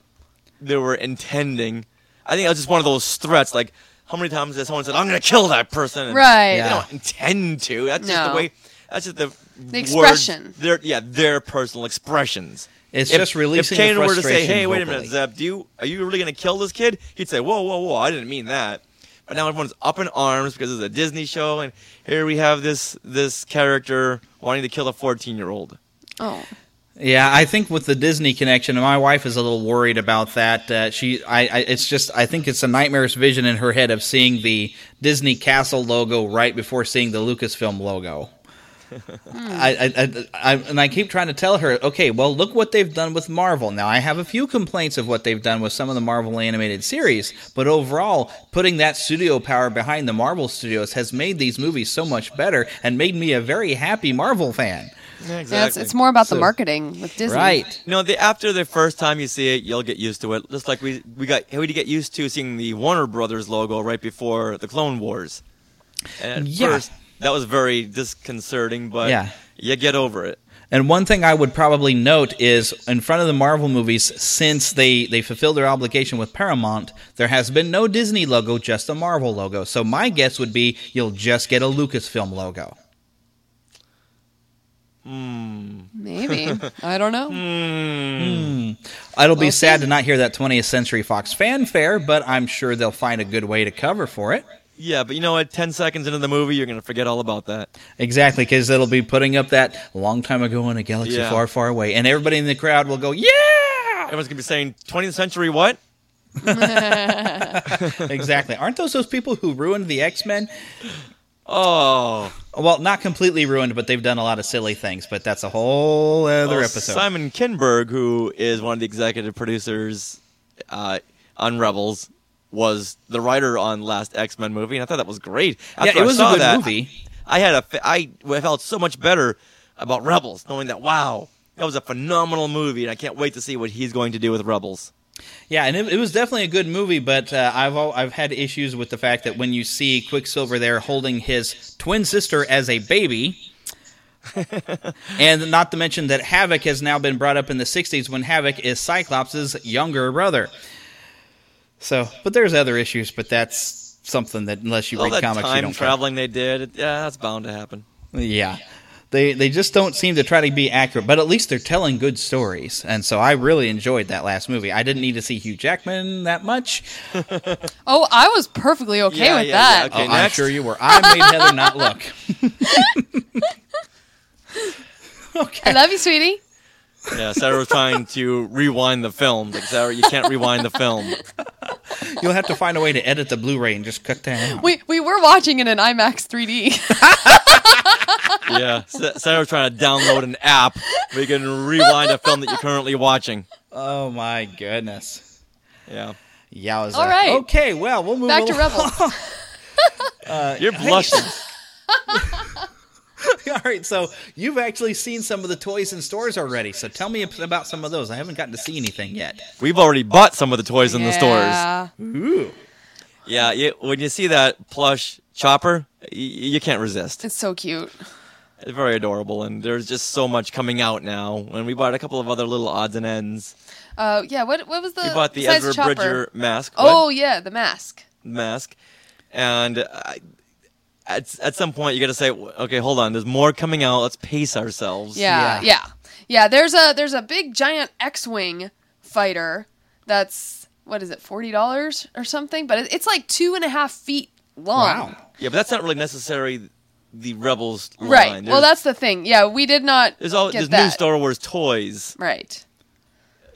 Speaker 20: they were intending. I think it was just one of those threats. Like, how many times has someone said, "I'm going to kill that person"? And
Speaker 21: Right.
Speaker 20: They
Speaker 21: Yeah.
Speaker 20: don't intend to. That's just the way. That's just the
Speaker 21: The
Speaker 20: words-
Speaker 21: expression.
Speaker 20: Their yeah, their personal expressions.
Speaker 2: It's
Speaker 20: If-
Speaker 2: just releasing
Speaker 20: If
Speaker 2: the
Speaker 20: Kanan were to say,
Speaker 2: frustration
Speaker 20: "Hey, wait a minute. Zeb, do you are you really going to kill this kid?" He'd say, "Whoa, whoa, whoa! I didn't mean that." But now everyone's up in arms because it's a Disney show, and here we have this this character wanting to kill a 14 year old.
Speaker 21: Oh.
Speaker 2: Yeah, I think with the Disney connection, my wife is a little worried about that. Uh, she, I, I, it's just, I think it's a nightmarish vision in her head of seeing the Disney Castle logo right before seeing the Lucasfilm logo. I, I, I, I, and I keep trying to tell her, okay, well, look what they've done with Marvel. Now, I have a few complaints of what they've done with some of the Marvel animated series, but overall, putting that studio power behind the Marvel studios has made these movies so much better and made me a very happy Marvel fan.
Speaker 20: Yeah,
Speaker 21: Yeah, it's, it's more about the marketing with Disney.
Speaker 2: Right.
Speaker 20: You know, the, after the first time you see it, you'll get used to it. Just like we we got we get used to seeing the Warner Brothers logo right before the Clone Wars. And at
Speaker 2: Yeah.
Speaker 20: first, that was very disconcerting, but
Speaker 2: Yeah.
Speaker 20: you get over it.
Speaker 2: And one thing I would probably note is in front of the Marvel movies, since they, they fulfilled their obligation with Paramount, there has been no Disney logo, just a Marvel logo. So my guess would be you'll just get a Lucasfilm logo.
Speaker 20: Hmm.
Speaker 21: Maybe. [LAUGHS] I don't know.
Speaker 2: Hmm. It'll be
Speaker 21: We'll
Speaker 2: sad to not hear that 20th Century Fox fanfare, but I'm sure they'll find a good way to cover for it.
Speaker 20: Yeah, but you know what? Ten seconds into the movie, you're gonna forget all about that.
Speaker 2: Exactly, because it'll be putting up that long time ago in a galaxy
Speaker 20: Yeah.
Speaker 2: far, far away, and everybody in the crowd will go, "Yeah!"
Speaker 20: Everyone's gonna be saying 20th century what? [LAUGHS] [LAUGHS]
Speaker 2: exactly. Aren't those those people who ruined the X Men?
Speaker 20: Oh,
Speaker 2: well, not completely ruined, but they've done a lot of silly things. But that's a whole other
Speaker 20: Well,
Speaker 2: episode.
Speaker 20: Simon Kinberg, who is one of the executive producers uh, on Rebels, was the writer on last X Men movie, and I thought that was great.
Speaker 2: Yeah,
Speaker 20: After
Speaker 2: it
Speaker 20: I
Speaker 2: was a
Speaker 20: saw
Speaker 2: good
Speaker 20: that,
Speaker 2: movie.
Speaker 20: I, I had a, I felt so much better about Rebels, knowing that wow, that was a phenomenal movie, and I can't wait to see what he's going to do with Rebels.
Speaker 2: Yeah, and it, it was definitely a good movie, but uh, I've al- I've had issues with the fact that when you see Quicksilver there holding his twin sister as a baby, [LAUGHS] and not to mention that Havoc has now been brought up in the '60s when Havoc is Cyclops' younger brother. So, but there's other issues, but that's something that unless you
Speaker 20: All
Speaker 2: read
Speaker 20: that
Speaker 2: comics, you
Speaker 20: time
Speaker 2: don't care.
Speaker 20: traveling they did, yeah, that's bound to happen.
Speaker 2: Yeah. They they just don't seem to try to be accurate, but at least they're telling good stories. And so I really enjoyed that last movie. I didn't need to see Hugh Jackman that much. [LAUGHS]
Speaker 21: Oh, I was perfectly okay
Speaker 2: Yeah,
Speaker 21: with
Speaker 2: yeah,
Speaker 21: that.
Speaker 2: yeah. Oh, I'm sure you were. I made Heather not look. [LAUGHS] [LAUGHS] okay.
Speaker 21: I love you, sweetie.
Speaker 20: Yeah, Sarah was trying to rewind the film. Like Sarah, you can't rewind the film. [LAUGHS]
Speaker 2: You'll have to find a way to edit the Blu-ray and just cut that out.
Speaker 21: We we were watching it in IMAX 3D. [LAUGHS]
Speaker 20: Yeah, Sa- Sarah was trying to download an app where you can rewind a film that you're currently watching.
Speaker 2: Oh my goodness.
Speaker 20: Yeah.
Speaker 2: Yowza.
Speaker 21: All right.
Speaker 2: Okay, well, we'll move on.
Speaker 21: Back to
Speaker 2: along.
Speaker 21: Rebels. [LAUGHS]
Speaker 2: Uh,
Speaker 20: You're blushing. [LAUGHS]
Speaker 2: All right, so you've actually seen some of the toys in stores already. So tell me about some of those. I haven't gotten to see anything yet.
Speaker 20: We've already bought some of the toys in the
Speaker 21: Yeah.
Speaker 20: stores.
Speaker 2: Ooh.
Speaker 20: Yeah, you, when you see that plush chopper, y- you can't resist.
Speaker 21: It's so cute.
Speaker 20: It's very adorable, and there's just so much coming out now. And we bought a couple of other little odds and ends.
Speaker 21: Uh, yeah. What what was the?
Speaker 20: We bought the Ezra
Speaker 21: Chopper?
Speaker 20: Bridger mask.
Speaker 21: Oh yeah, the mask.
Speaker 20: mask, and I, at at some point you got to say, okay, hold on. There's more coming out. Let's pace ourselves.
Speaker 21: Yeah, yeah, yeah. There's a there's a big giant X-wing fighter that's what is it forty dollars or something, but it's like two and a half feet long. Wow.
Speaker 20: Yeah, but that's not really necessary. The Rebels line.
Speaker 21: Right. Well, that's the thing. Yeah, we did not
Speaker 20: there's all
Speaker 21: get
Speaker 20: there's
Speaker 21: that.
Speaker 20: new Star Wars toys,
Speaker 21: Right.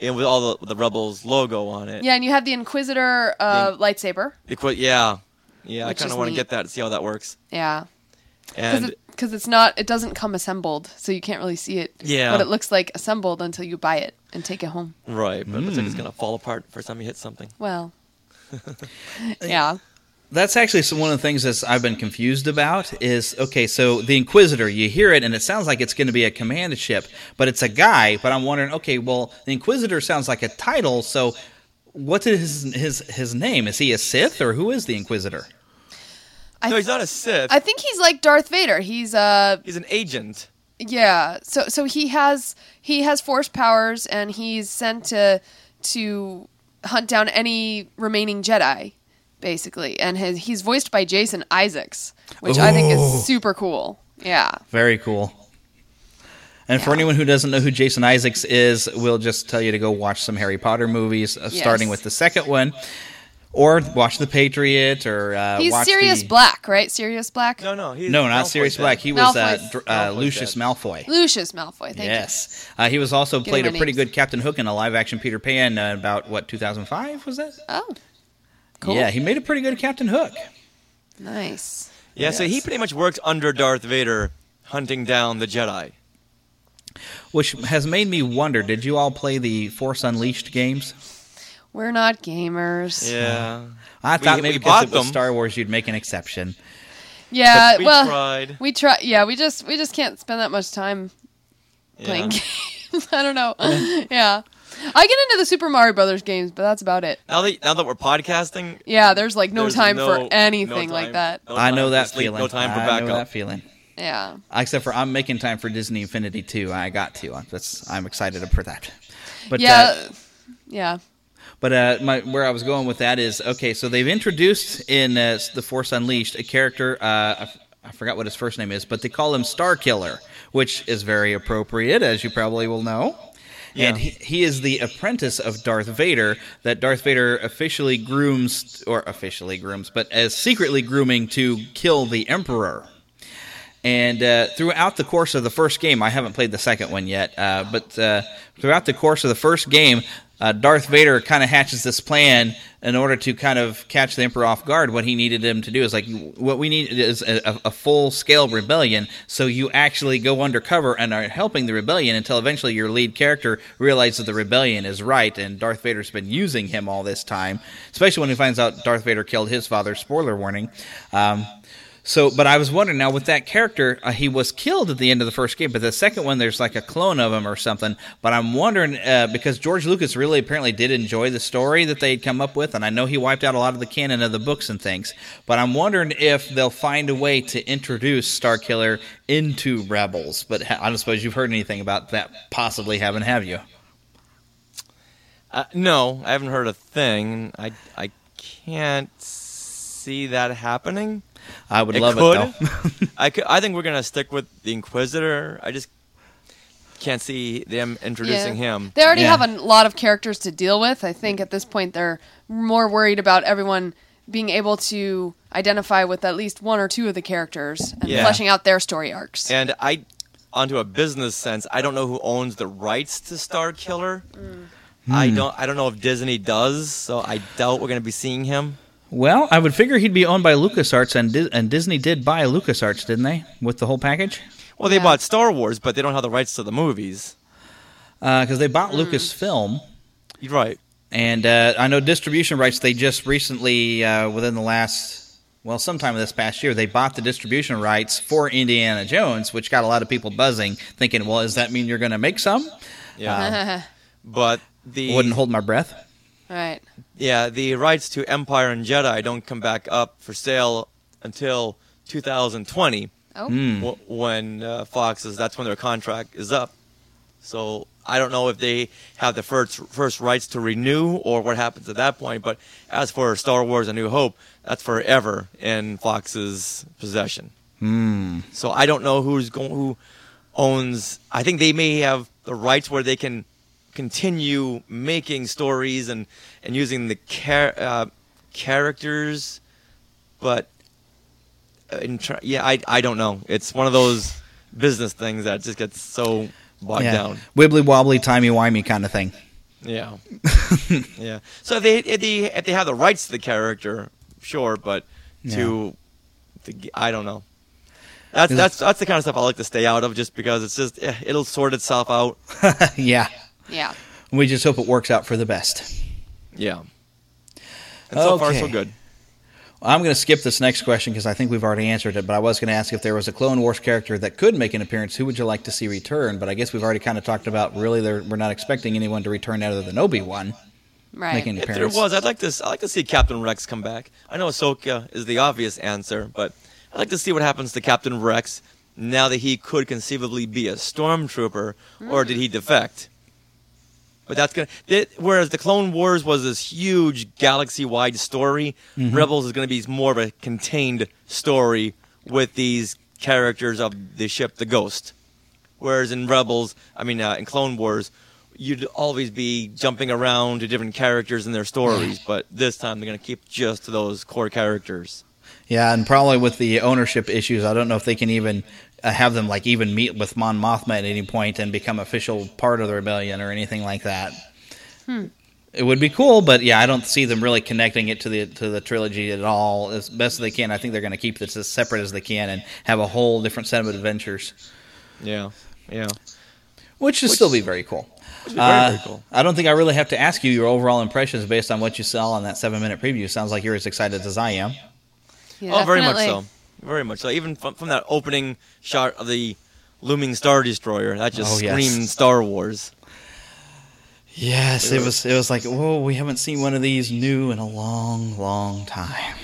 Speaker 20: and with all the the Rebels logo on it.
Speaker 21: Yeah, and you have the Inquisitor uh, lightsaber.
Speaker 20: The yeah, yeah. I kind of want to get that and see how that works.
Speaker 21: Yeah.
Speaker 20: And
Speaker 21: Because it's not, it doesn't come assembled, so you can't really see it.
Speaker 20: Yeah.
Speaker 21: What it looks like assembled until you buy it and take it home.
Speaker 20: right, but it looks like it's
Speaker 2: Mm.
Speaker 20: gonna fall apart the first time you hit something.
Speaker 21: Well. [LAUGHS] yeah.
Speaker 2: That's actually some, one of the things that I've been confused about is okay, so the Inquisitor, you hear it and it sounds like it's going to be a command ship, but it's a guy. But I'm wondering, okay, well, the Inquisitor sounds like a title, so what is his his his name? Is he a Sith or who is the Inquisitor?
Speaker 21: I
Speaker 20: no, he's not a Sith.
Speaker 21: I think he's like Darth Vader. He's uh
Speaker 20: he's an agent.
Speaker 21: Yeah. So so he has he has force powers and he's sent to to hunt down any remaining Jedi, basically. And his, he's voiced by Jason Isaacs, which I think is super cool. Yeah.
Speaker 2: Very cool. And for anyone who doesn't know who Jason Isaacs is, we'll just tell you to go watch some Harry Potter movies, uh,
Speaker 21: Yes.
Speaker 2: starting with the second one, or watch The Patriot, or uh,
Speaker 21: he's
Speaker 2: watch
Speaker 21: Sirius
Speaker 2: the...
Speaker 21: Black, right? Sirius Black?
Speaker 20: No, no, he's
Speaker 2: No, not
Speaker 20: Malfoy's
Speaker 2: Sirius
Speaker 20: dad.
Speaker 2: Black. He was uh,
Speaker 21: Malfoy's-
Speaker 2: Dr- uh, Lucius Malfoy.
Speaker 21: Lucius Malfoy. Thank you.
Speaker 2: yes, uh, he was also
Speaker 21: Getting
Speaker 2: played a pretty
Speaker 21: names.
Speaker 2: good Captain Hook in a live-action Peter Pan uh, about what 2005 was that?
Speaker 21: Oh, cool.
Speaker 2: Yeah, he made a pretty good Captain Hook.
Speaker 21: Nice.
Speaker 20: Yeah, so he pretty much works under Darth Vader, hunting down the Jedi.
Speaker 2: Which has made me wonder: Did you all play the Force Unleashed games?
Speaker 21: We're not gamers.
Speaker 20: Yeah.
Speaker 2: I
Speaker 20: We-
Speaker 2: thought
Speaker 20: we
Speaker 2: maybe
Speaker 20: bought
Speaker 2: because it was. Star Wars, you'd make an exception.
Speaker 21: Yeah,
Speaker 20: But we
Speaker 21: well,
Speaker 20: tried.
Speaker 21: we try. Yeah, we just we just can't spend that much time playing [LAUGHS] games. I don't know. [LAUGHS] yeah, I get into the Super Mario Brothers games, but that's about it.
Speaker 20: Now that now that we're podcasting,
Speaker 21: Yeah, there's like no
Speaker 20: There's
Speaker 21: time
Speaker 20: no-
Speaker 21: for
Speaker 20: no
Speaker 21: anything
Speaker 20: time.
Speaker 21: like that.
Speaker 20: No
Speaker 2: I know that feeling.
Speaker 20: No time for
Speaker 2: I
Speaker 20: backup.
Speaker 2: know that feeling.
Speaker 21: Yeah.
Speaker 2: Except for I'm making time for Disney Infinity too. I got to. That's I'm excited for that. But
Speaker 21: yeah.
Speaker 2: uh,
Speaker 21: yeah.
Speaker 2: But uh, my, where I was going with that is okay. So they've introduced in uh, the Force Unleashed a character. Uh, I, f- I forgot what his first name is, but they call him Starkiller, which is very appropriate, as you probably will know. Yeah. And he, he is the apprentice of Darth Vader that Darth Vader officially grooms, or officially grooms, but as secretly grooming to kill the Emperor. And uh, throughout the course of the first game, I haven't played the second one yet, uh, but uh, throughout the course of the first game, uh, Darth Vader kind of hatches this plan in order to kind of catch the Emperor off guard. What he needed him to do is like, what we need is a, a full scale rebellion. So you actually go undercover and are helping the rebellion until eventually your lead character realizes that the rebellion is right, and Darth Vader's been using him all this time, especially when he finds out Darth Vader killed his father. Spoiler warning. Um, So, but I was wondering now with that character, uh, he was killed at the end of the first game, but the second one there's like a clone of him or something. But I'm wondering uh, because George Lucas really apparently did enjoy the story that they had come up with, and I know he wiped out a lot of the canon of the books and things. But I'm wondering if they'll find a way to introduce Starkiller into Rebels. But I don't suppose you've heard anything about that possibly having, have you?
Speaker 20: Uh, no, I haven't heard a thing. I I can't see that happening.
Speaker 2: I would
Speaker 20: It
Speaker 2: love
Speaker 20: could.
Speaker 2: it though. [LAUGHS]
Speaker 20: I could, I think we're gonna stick with the Inquisitor. I just can't see them introducing
Speaker 21: Yeah.
Speaker 20: him.
Speaker 21: They already have a lot of characters to deal with. I think at this point they're more worried about everyone being able to identify with at least one or two of the characters and
Speaker 20: Yeah.
Speaker 21: fleshing out their story arcs.
Speaker 20: And I, onto a business sense, I don't know who owns the rights to Starkiller. I
Speaker 2: Hmm.
Speaker 20: don't. I don't know if Disney does. So I doubt we're gonna be seeing him.
Speaker 2: Well, I would figure he'd be owned by LucasArts, and Dis- and Disney did buy LucasArts, didn't they, with the whole package?
Speaker 20: Well, they bought Star Wars, but they don't have the rights to the movies.
Speaker 2: Because they bought Lucasfilm.
Speaker 20: You're right.
Speaker 2: And uh, I know distribution rights. They just recently, uh, within the last, well, sometime this past year, they bought the distribution rights for Indiana Jones, which got a lot of people buzzing, thinking, "Well, does that mean you're going to make some?"
Speaker 20: Yeah. [LAUGHS] but the
Speaker 2: Wouldn't hold my breath.
Speaker 21: right.
Speaker 20: Yeah, the rights to Empire and Jedi don't come back up for sale until 2020.
Speaker 21: Oh.
Speaker 2: Hmm.
Speaker 20: When uh, Fox is, that's when their contract is up. So I don't know if they have the first first rights to renew or what happens at that point. But as for Star Wars: A New Hope, that's forever in Fox's possession.
Speaker 2: Hmm.
Speaker 20: So I don't know who's going who owns. I think they may have the rights where they can continue making stories and and using the char- uh, characters, but uh, in tr- yeah, I I don't know. It's one of those business things that just gets so bogged
Speaker 2: yeah.
Speaker 20: down.
Speaker 2: Wibbly wobbly, timey wimey kind of thing.
Speaker 20: Yeah, [LAUGHS] yeah. So if they if they if they have the rights to the character, sure, but to the I don't know. That's that's that's the kind of stuff I like to stay out of, just because it's just eh, it'll sort itself out. [LAUGHS]
Speaker 2: yeah.
Speaker 21: Yeah.
Speaker 2: We just hope it works out for the best.
Speaker 20: Yeah. And so far so
Speaker 2: Okay.
Speaker 20: good.
Speaker 2: I'm going to skip this next question because I think we've already answered it. But I was going to ask if there was a Clone Wars character that could make an appearance. Who would you like to see return? But I guess we've already kind of talked about. Really, we're not expecting anyone to return other than Obi Wan.
Speaker 21: Right.
Speaker 2: Making an
Speaker 20: If there was, I'd like to. I'd like to see Captain Rex come back. I know Ahsoka is the obvious answer, but I'd like to see what happens to Captain Rex now that he could conceivably be a stormtrooper, or mm. did he defect? But that's gonna. Whereas the Clone Wars was this huge galaxy-wide story,
Speaker 2: Mhm.
Speaker 20: Rebels is going to be more of a contained story with these characters of the ship, the Ghost. Whereas in Rebels, I mean, uh, in Clone Wars, you'd always be jumping around to different characters and their stories. but this time, they're going to keep just to those core characters.
Speaker 2: Yeah, and probably with the ownership issues, I don't know if they can even uh, have them like even meet with Mon Mothma at any point and become official part of the rebellion or anything like that.
Speaker 21: Hmm.
Speaker 2: It would be cool, but yeah, I don't see them really connecting it to the to the trilogy at all. As best as they can, I think they're going to keep this as separate as they can and have a whole different set of adventures,
Speaker 20: Yeah, yeah.
Speaker 2: which would
Speaker 20: Which-
Speaker 2: still be very cool.
Speaker 20: Which be very,
Speaker 2: Uh,
Speaker 20: very cool.
Speaker 2: I don't think I really have to ask you your overall impressions based on what you saw on that seven minute preview. Sounds like you're as excited as I am.
Speaker 21: Yeah,
Speaker 20: oh, very much so. Very much so. Even from, from that opening shot of the looming Star Destroyer, that just
Speaker 2: Oh, yes.
Speaker 20: screamed Star Wars.
Speaker 2: Yes, it was. It was like, whoa, we haven't seen one of these new in a long, long time.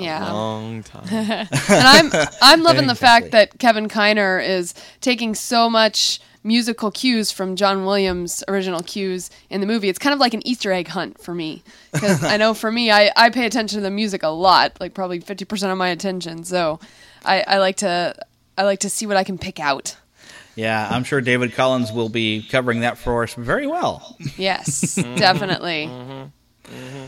Speaker 21: Yeah.
Speaker 20: Long time. [LAUGHS]
Speaker 21: and I'm I'm loving the
Speaker 2: Exactly.
Speaker 21: fact that Kevin Kiner is taking so much musical cues from John Williams' original cues in the movie. It's kind of like an Easter egg hunt for me because I know for me, I, I pay attention to the music a lot, like probably fifty percent of my attention. So I, I like to I like to see what I can pick out.
Speaker 2: Yeah, I'm sure David Collins will be covering that for us very well.
Speaker 21: Yes, definitely. Mm-hmm. Mm-hmm.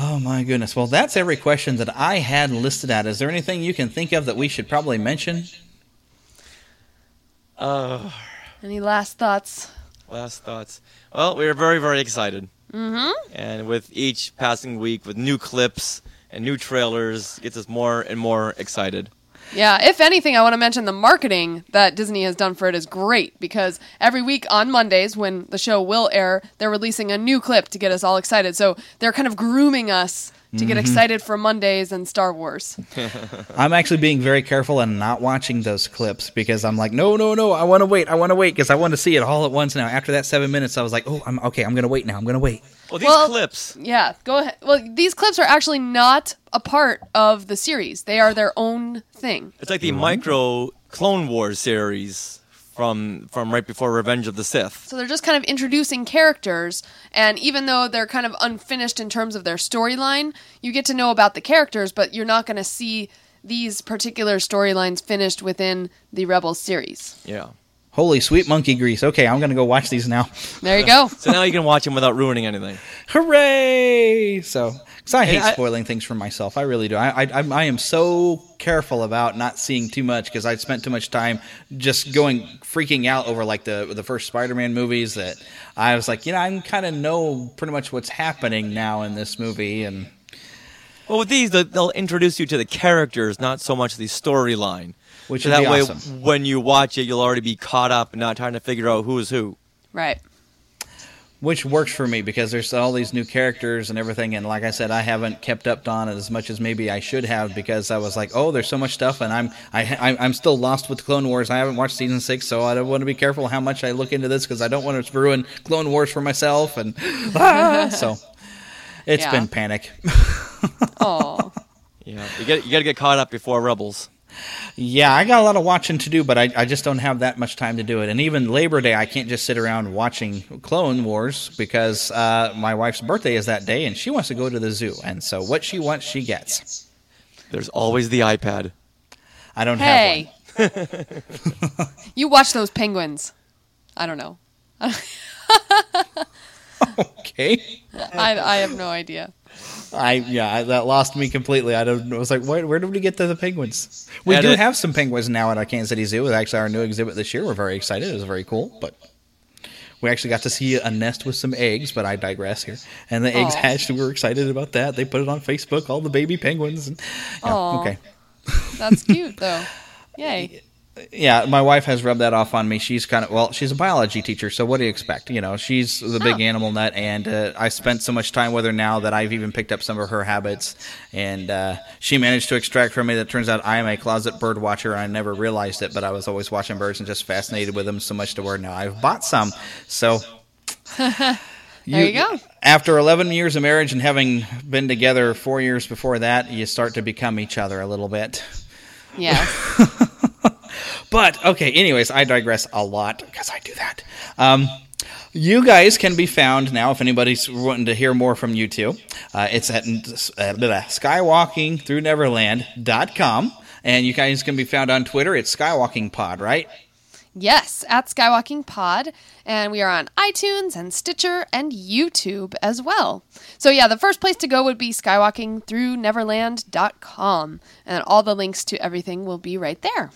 Speaker 2: Oh my goodness. Well, that's every question that I had listed out. Is there anything you can think of that we should probably mention?
Speaker 20: Uh,
Speaker 21: Any last thoughts?
Speaker 20: last thoughts. Well, we are very, very excited.
Speaker 21: Mm-hmm.
Speaker 20: And with each passing week, with new clips and new trailers, gets us more and more excited.
Speaker 21: Yeah, if anything, I want to mention the marketing that Disney has done for it is great because every week on Mondays, when the show will air, they're releasing a new clip to get us all excited. So they're kind of grooming us to get
Speaker 2: Mhm.
Speaker 21: excited for Mondays and Star Wars. [LAUGHS]
Speaker 2: I'm actually being very careful and not watching those clips because I'm like, no, no, no, I want to wait, I want to wait because I want to see it all at once now. After that seven minutes, I was like, oh, I'm okay, I'm gonna wait now, I'm gonna wait.
Speaker 20: Well, these
Speaker 21: Well-
Speaker 20: clips.
Speaker 21: Yeah, go ahead. Well, these clips are actually not a part of the series. They are their own thing.
Speaker 20: It's like the micro Clone Wars series from from right before Revenge of the Sith.
Speaker 21: So they're just kind of introducing characters, and even though they're kind of unfinished in terms of their storyline, you get to know about the characters, but you're not going to see these particular storylines finished within the Rebels series.
Speaker 20: Yeah.
Speaker 2: Holy sweet monkey grease. Okay, I'm gonna go watch these now.
Speaker 21: There you go.
Speaker 20: So now you can watch them without ruining anything.
Speaker 2: Hooray! So, because I hate
Speaker 20: I-
Speaker 2: spoiling things for myself, I really do. I, I, I'm- so careful about not seeing too much because I spent too much time just going freaking out over like the the first Spider-Man movies that I was like, you know, I kind of know pretty much what's happening now in this movie, and
Speaker 20: Well, with these, they'll- they'll introduce you to the characters, not so much the storyline.
Speaker 2: Which
Speaker 20: so that
Speaker 2: be
Speaker 20: way,
Speaker 2: awesome.
Speaker 20: when you watch it, you'll already be caught up and not trying to figure out who is who.
Speaker 21: Right.
Speaker 2: which works for me because there's all these new characters and everything. And like I said, I haven't kept up on it as much as maybe I should have because I was like, oh, there's so much stuff, and I'm I, I I'm still lost with Clone Wars. I haven't watched season six, so I want to be careful how much I look into this because I don't want to ruin Clone Wars for myself. And ah, [LAUGHS] so it's
Speaker 21: Yeah.
Speaker 2: been panic. [LAUGHS]
Speaker 21: Oh.
Speaker 20: Yeah, you got you got to get caught up before Rebels.
Speaker 2: Yeah, I got a lot of watching to do, but I, I just don't have that much time to do it. And even Labor Day, I can't just sit around watching Clone Wars because uh, my wife's birthday is that day and she wants to go to the zoo. And so what she wants, she gets.
Speaker 20: There's always the iPad.
Speaker 2: I don't have.
Speaker 21: Hey. [LAUGHS] you watch those penguins. I don't know. [LAUGHS] [LAUGHS]
Speaker 2: Okay.
Speaker 21: I, I have no idea.
Speaker 2: I yeah, I, that lost me completely. I don't. I was like, where, where did we get to the penguins? We
Speaker 20: And
Speaker 2: do
Speaker 20: it-
Speaker 2: have some penguins now at our Kansas City Zoo. It's actually our new exhibit this year. We're very excited. It was very cool, but we actually got to see a nest with some eggs. But I digress here. And the eggs
Speaker 21: Aw.
Speaker 2: hatched. We were excited about that. They put it on Facebook. All the baby penguins. And, yeah, okay.
Speaker 21: That's cute, though. Yay. [LAUGHS]
Speaker 2: Yeah, my wife has rubbed that off on me. She's kind of well, she's a biology teacher, so what do you expect? You know, she's the big
Speaker 21: Oh.
Speaker 2: animal nut, and uh, I spent so much time with her now that I've even picked up some of her habits, and uh, she managed to extract from me that turns out I am a closet bird watcher. I never realized it, but I was always watching birds and just fascinated with them so much to where now I've bought some. So [LAUGHS]
Speaker 21: there you, go.
Speaker 2: after 11 years of marriage and having been together four years before that, you start to become each other a little bit.
Speaker 21: Yeah. [LAUGHS]
Speaker 2: But okay, anyways, I digress a lot because I do that. Um, you guys can be found now if anybody's wanting to hear more from you two. Uh, it's at uh, skywalkingthrough-neverland.com, and you guys can be found on Twitter. It's Skywalking Pod, right?
Speaker 21: Yes, at Skywalking Pod, and we are on iTunes and Stitcher and YouTube as well. So yeah, the first place to go would be skywalkingthrough-neverland.com, and all the links to everything will be right there.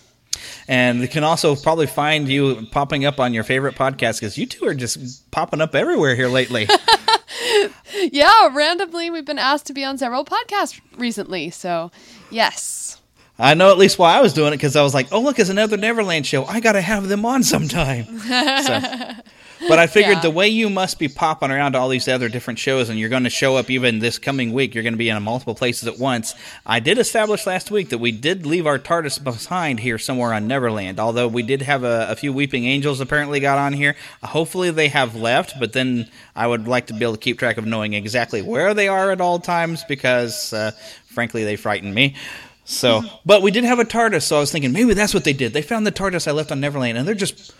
Speaker 2: And they can also probably find you popping up on your favorite podcast because you two are just popping up everywhere here lately. [LAUGHS]
Speaker 21: Yeah, randomly we've been asked to be on several podcasts recently, so yes.
Speaker 2: I know at least why I was doing it because I was like, oh, look, it's another Neverland show. I got to have them on sometime. [LAUGHS] But I figured
Speaker 21: Yeah.
Speaker 2: the way you must be popping around to all these other different shows, and you're going to show up even this coming week, you're going to be in multiple places at once. I did establish last week that we did leave our TARDIS behind here somewhere on Neverland, although we did have a, a few Weeping Angels apparently got on here. Hopefully they have left, but then I would like to be able to keep track of knowing exactly where they are at all times because, uh, frankly, they frighten me. So, but we did have a TARDIS, so I was thinking maybe that's what they did. They found the TARDIS I left on Neverland, and they're just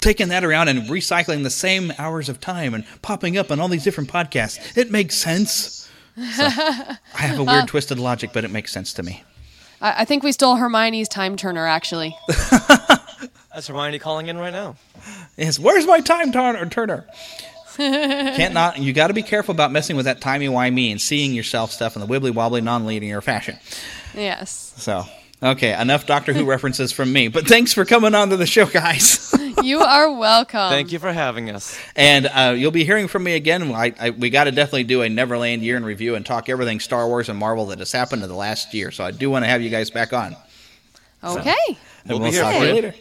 Speaker 2: taking that around and recycling the same hours of time and popping up on all these different podcasts. It makes sense. So, [LAUGHS] I have a weird,
Speaker 21: Uh.
Speaker 2: twisted logic, but it makes sense to me.
Speaker 21: I, I think we stole Hermione's time turner, actually. [LAUGHS]
Speaker 20: That's Hermione calling in right now.
Speaker 2: Yes, where's my time turner? Turner. [LAUGHS] Can't not. You got to be careful about messing with that timey wimey and seeing yourself stuff in the wibbly wobbly, non-linear fashion.
Speaker 21: Yes.
Speaker 2: So, okay, enough Doctor Who references from me. But thanks for coming on to the show, guys. [LAUGHS]
Speaker 21: You are welcome.
Speaker 20: Thank you for having us.
Speaker 2: And uh, you'll be hearing from me again. I, I, we got to definitely do a Neverland year in review and talk everything Star Wars and Marvel that has happened in the last year. So I do want to have you guys back on.
Speaker 21: Okay.
Speaker 2: And
Speaker 20: We'll
Speaker 2: we'll
Speaker 20: be here
Speaker 2: talk
Speaker 20: for
Speaker 2: to you
Speaker 20: you.
Speaker 2: later.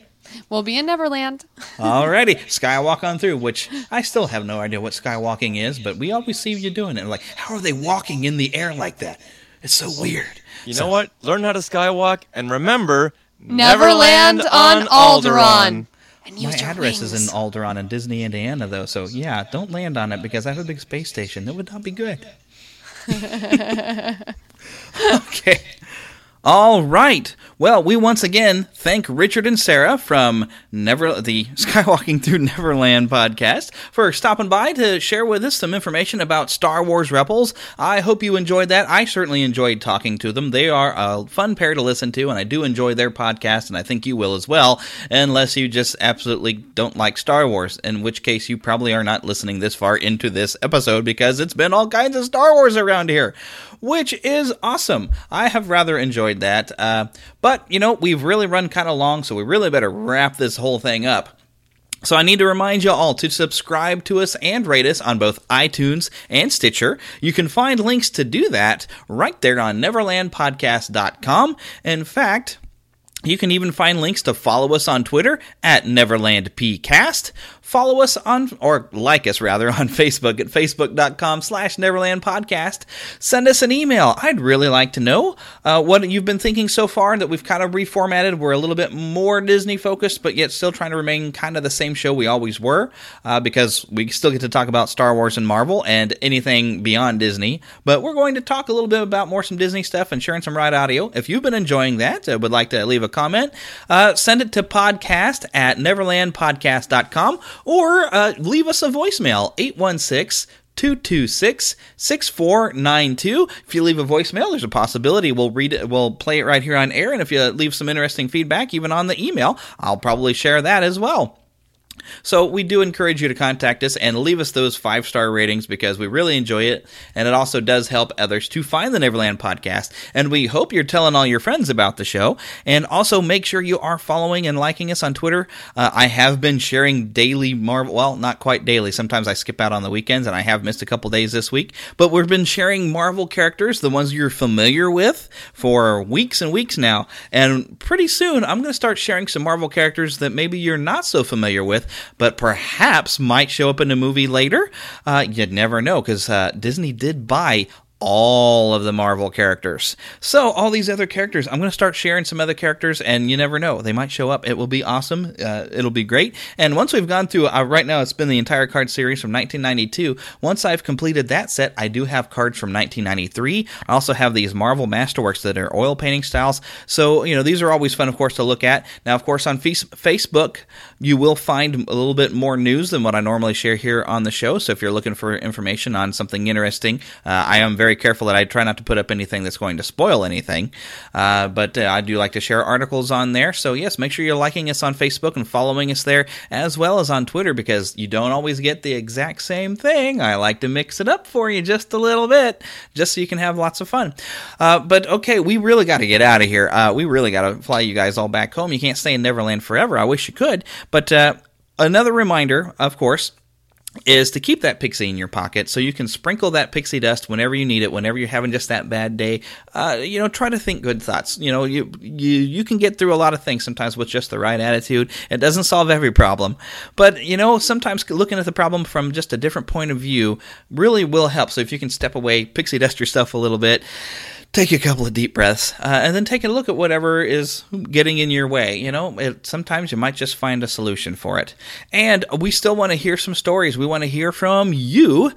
Speaker 21: We'll be in Neverland. [LAUGHS]
Speaker 2: Alrighty, skywalk on through. Which I still have no idea what skywalking is, but we always see you doing it. Like, how are they walking in the air like that? It's so weird.
Speaker 20: You know what? Learn how to skywalk and remember
Speaker 21: Neverland on Alderaan. And
Speaker 2: My address
Speaker 21: wings.
Speaker 2: is in Alderaan in Disney, Indiana, though. So yeah, don't land on it because I have a big space station. That would not be good. [LAUGHS] [LAUGHS] okay. All right. Well, we once again thank Richard and Sarah from Never the [LAUGHS] Skywalking Through Neverland podcast for stopping by to share with us some information about Star Wars Rebels. I hope you enjoyed that. I certainly enjoyed talking to them. They are a fun pair to listen to, and I do enjoy their podcast, and I think you will as well, unless you just absolutely don't like Star Wars, in which case you probably are not listening this far into this episode because it's been all kinds of Star Wars around here which is awesome. I have rather enjoyed that. Uh, but, you know, we've really run kind of long, so we really better wrap this whole thing up. So I need to remind you all to subscribe to us and rate us on both iTunes and Stitcher. You can find links to do that right there on neverlandpodcast.com. In fact, you can even find links to follow us on Twitter at NeverlandPcast. Follow us on, or like us rather, [LAUGHS] on Facebook at facebook.com slash Neverland Podcast. Send us an email. I'd really like to know uh, what you've been thinking so far that we've kind of reformatted. We're a little bit more Disney focused, but yet still trying to remain kind of the same show we always were uh, because we still get to talk about Star Wars and Marvel and anything beyond Disney. But we're going to talk a little bit about more some Disney stuff and sharing some ride audio. If you've been enjoying that, I would like to leave a comment, uh, send it to podcast at neverlandpodcast.com or uh, leave us a voicemail 816 226 6492. If you leave a voicemail, there's a possibility we'll read it, we'll play it right here on air. And if you leave some interesting feedback, even on the email, I'll probably share that as well. So we do encourage you to contact us and leave us those five star ratings because we really enjoy it, and it also does help others to find the Neverland podcast. And we hope you're telling all your friends about the show, and also make sure you are following and liking us on Twitter. Uh, I have been sharing daily Marvel, well, not quite daily. Sometimes I skip out on the weekends, and I have missed a couple days this week. But we've been sharing Marvel characters, the ones you're familiar with, for weeks and weeks now. And pretty soon, I'm going to start sharing some Marvel characters that maybe you're not so familiar with but perhaps might show up in a movie later. Uh, you'd never know because uh, Disney did buy all of the Marvel characters. So, all these other characters, I'm going to start sharing some other characters, and you never know. They might show up. It will be awesome. Uh, it'll be great. And once we've gone through, uh, right now, it's been the entire card series from 1992. Once I've completed that set, I do have cards from 1993. I also have these Marvel Masterworks that are oil painting styles. So, you know, these are always fun, of course, to look at. Now, of course, on fe- Facebook, you will find a little bit more news than what I normally share here on the show. So, if you're looking for information on something interesting, uh, I am very careful that I try not to put up anything that's going to spoil anything. Uh, but uh, I do like to share articles on there. So, yes, make sure you're liking us on Facebook and following us there as well as on Twitter because you don't always get the exact same thing. I like to mix it up for you just a little bit just so you can have lots of fun. Uh, but okay, we really got to get out of here. Uh, we really got to fly you guys all back home. You can't stay in Neverland forever. I wish you could. But uh, another reminder, of course, is to keep that pixie in your pocket so you can sprinkle that pixie dust whenever you need it whenever you're having just that bad day. Uh, you know try to think good thoughts. You know you, you you can get through a lot of things sometimes with just the right attitude. It doesn't solve every problem. But you know sometimes looking at the problem from just a different point of view really will help. So if you can step away pixie dust yourself a little bit take a couple of deep breaths uh, and then take a look at whatever is getting in your way you know it, sometimes you might just find a solution for it and we still want to hear some stories we want to hear from you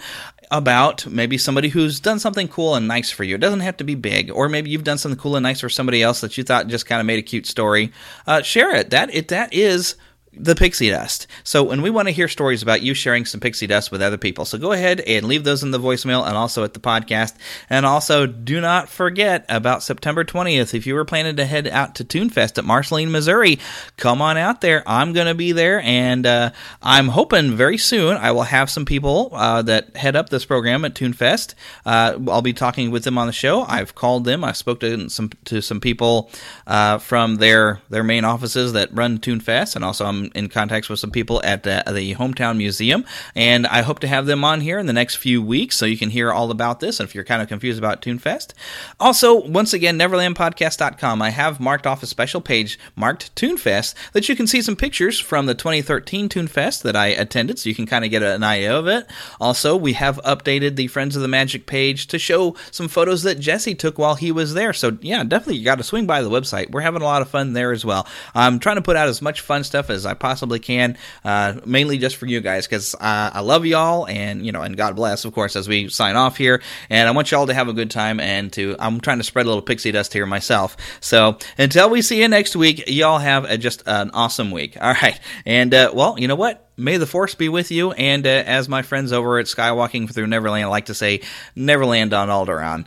Speaker 2: about maybe somebody who's done something cool and nice for you. It doesn't have to be big, or maybe you've done something cool and nice for somebody else that you thought just kind of made a cute story. Uh, share it. That it that is the pixie dust. So, and we want to hear stories about you sharing some pixie dust with other people. So go ahead and leave those in the voicemail and also at the podcast. And also, do not forget about September 20th. If you were planning to head out to Toonfest at Marceline, Missouri, come on out there. I'm going to be there, and uh, I'm hoping very soon I will have some people uh, that head up this program at Toonfest. Uh, I'll be talking with them on the show. I've called them. I spoke to some to some people uh, from their their main offices that run Toonfest, and also I'm In contact with some people at the, the Hometown Museum, and I hope to have them on here in the next few weeks so you can hear all about this. And if you're kind of confused about ToonFest, also once again, NeverlandPodcast.com. I have marked off a special page marked ToonFest that you can see some pictures from the 2013 ToonFest that I attended, so you can kind of get an idea of it. Also, we have updated the Friends of the Magic page to show some photos that Jesse took while he was there. So yeah, definitely you got to swing by the website. We're having a lot of fun there as well. I'm trying to put out as much fun stuff as I possibly can, uh, mainly just for you guys because uh, I love y'all and you know, and God bless, of course, as we sign off here. And I want y'all to have a good time and to I'm trying to spread a little pixie dust here myself. So until we see you next week, y'all have a, just an awesome week. [LAUGHS] All right, and uh, well, you know what? May the force be with you. And uh, as my friends over at Skywalking Through Neverland like to say, Neverland on Alderaan.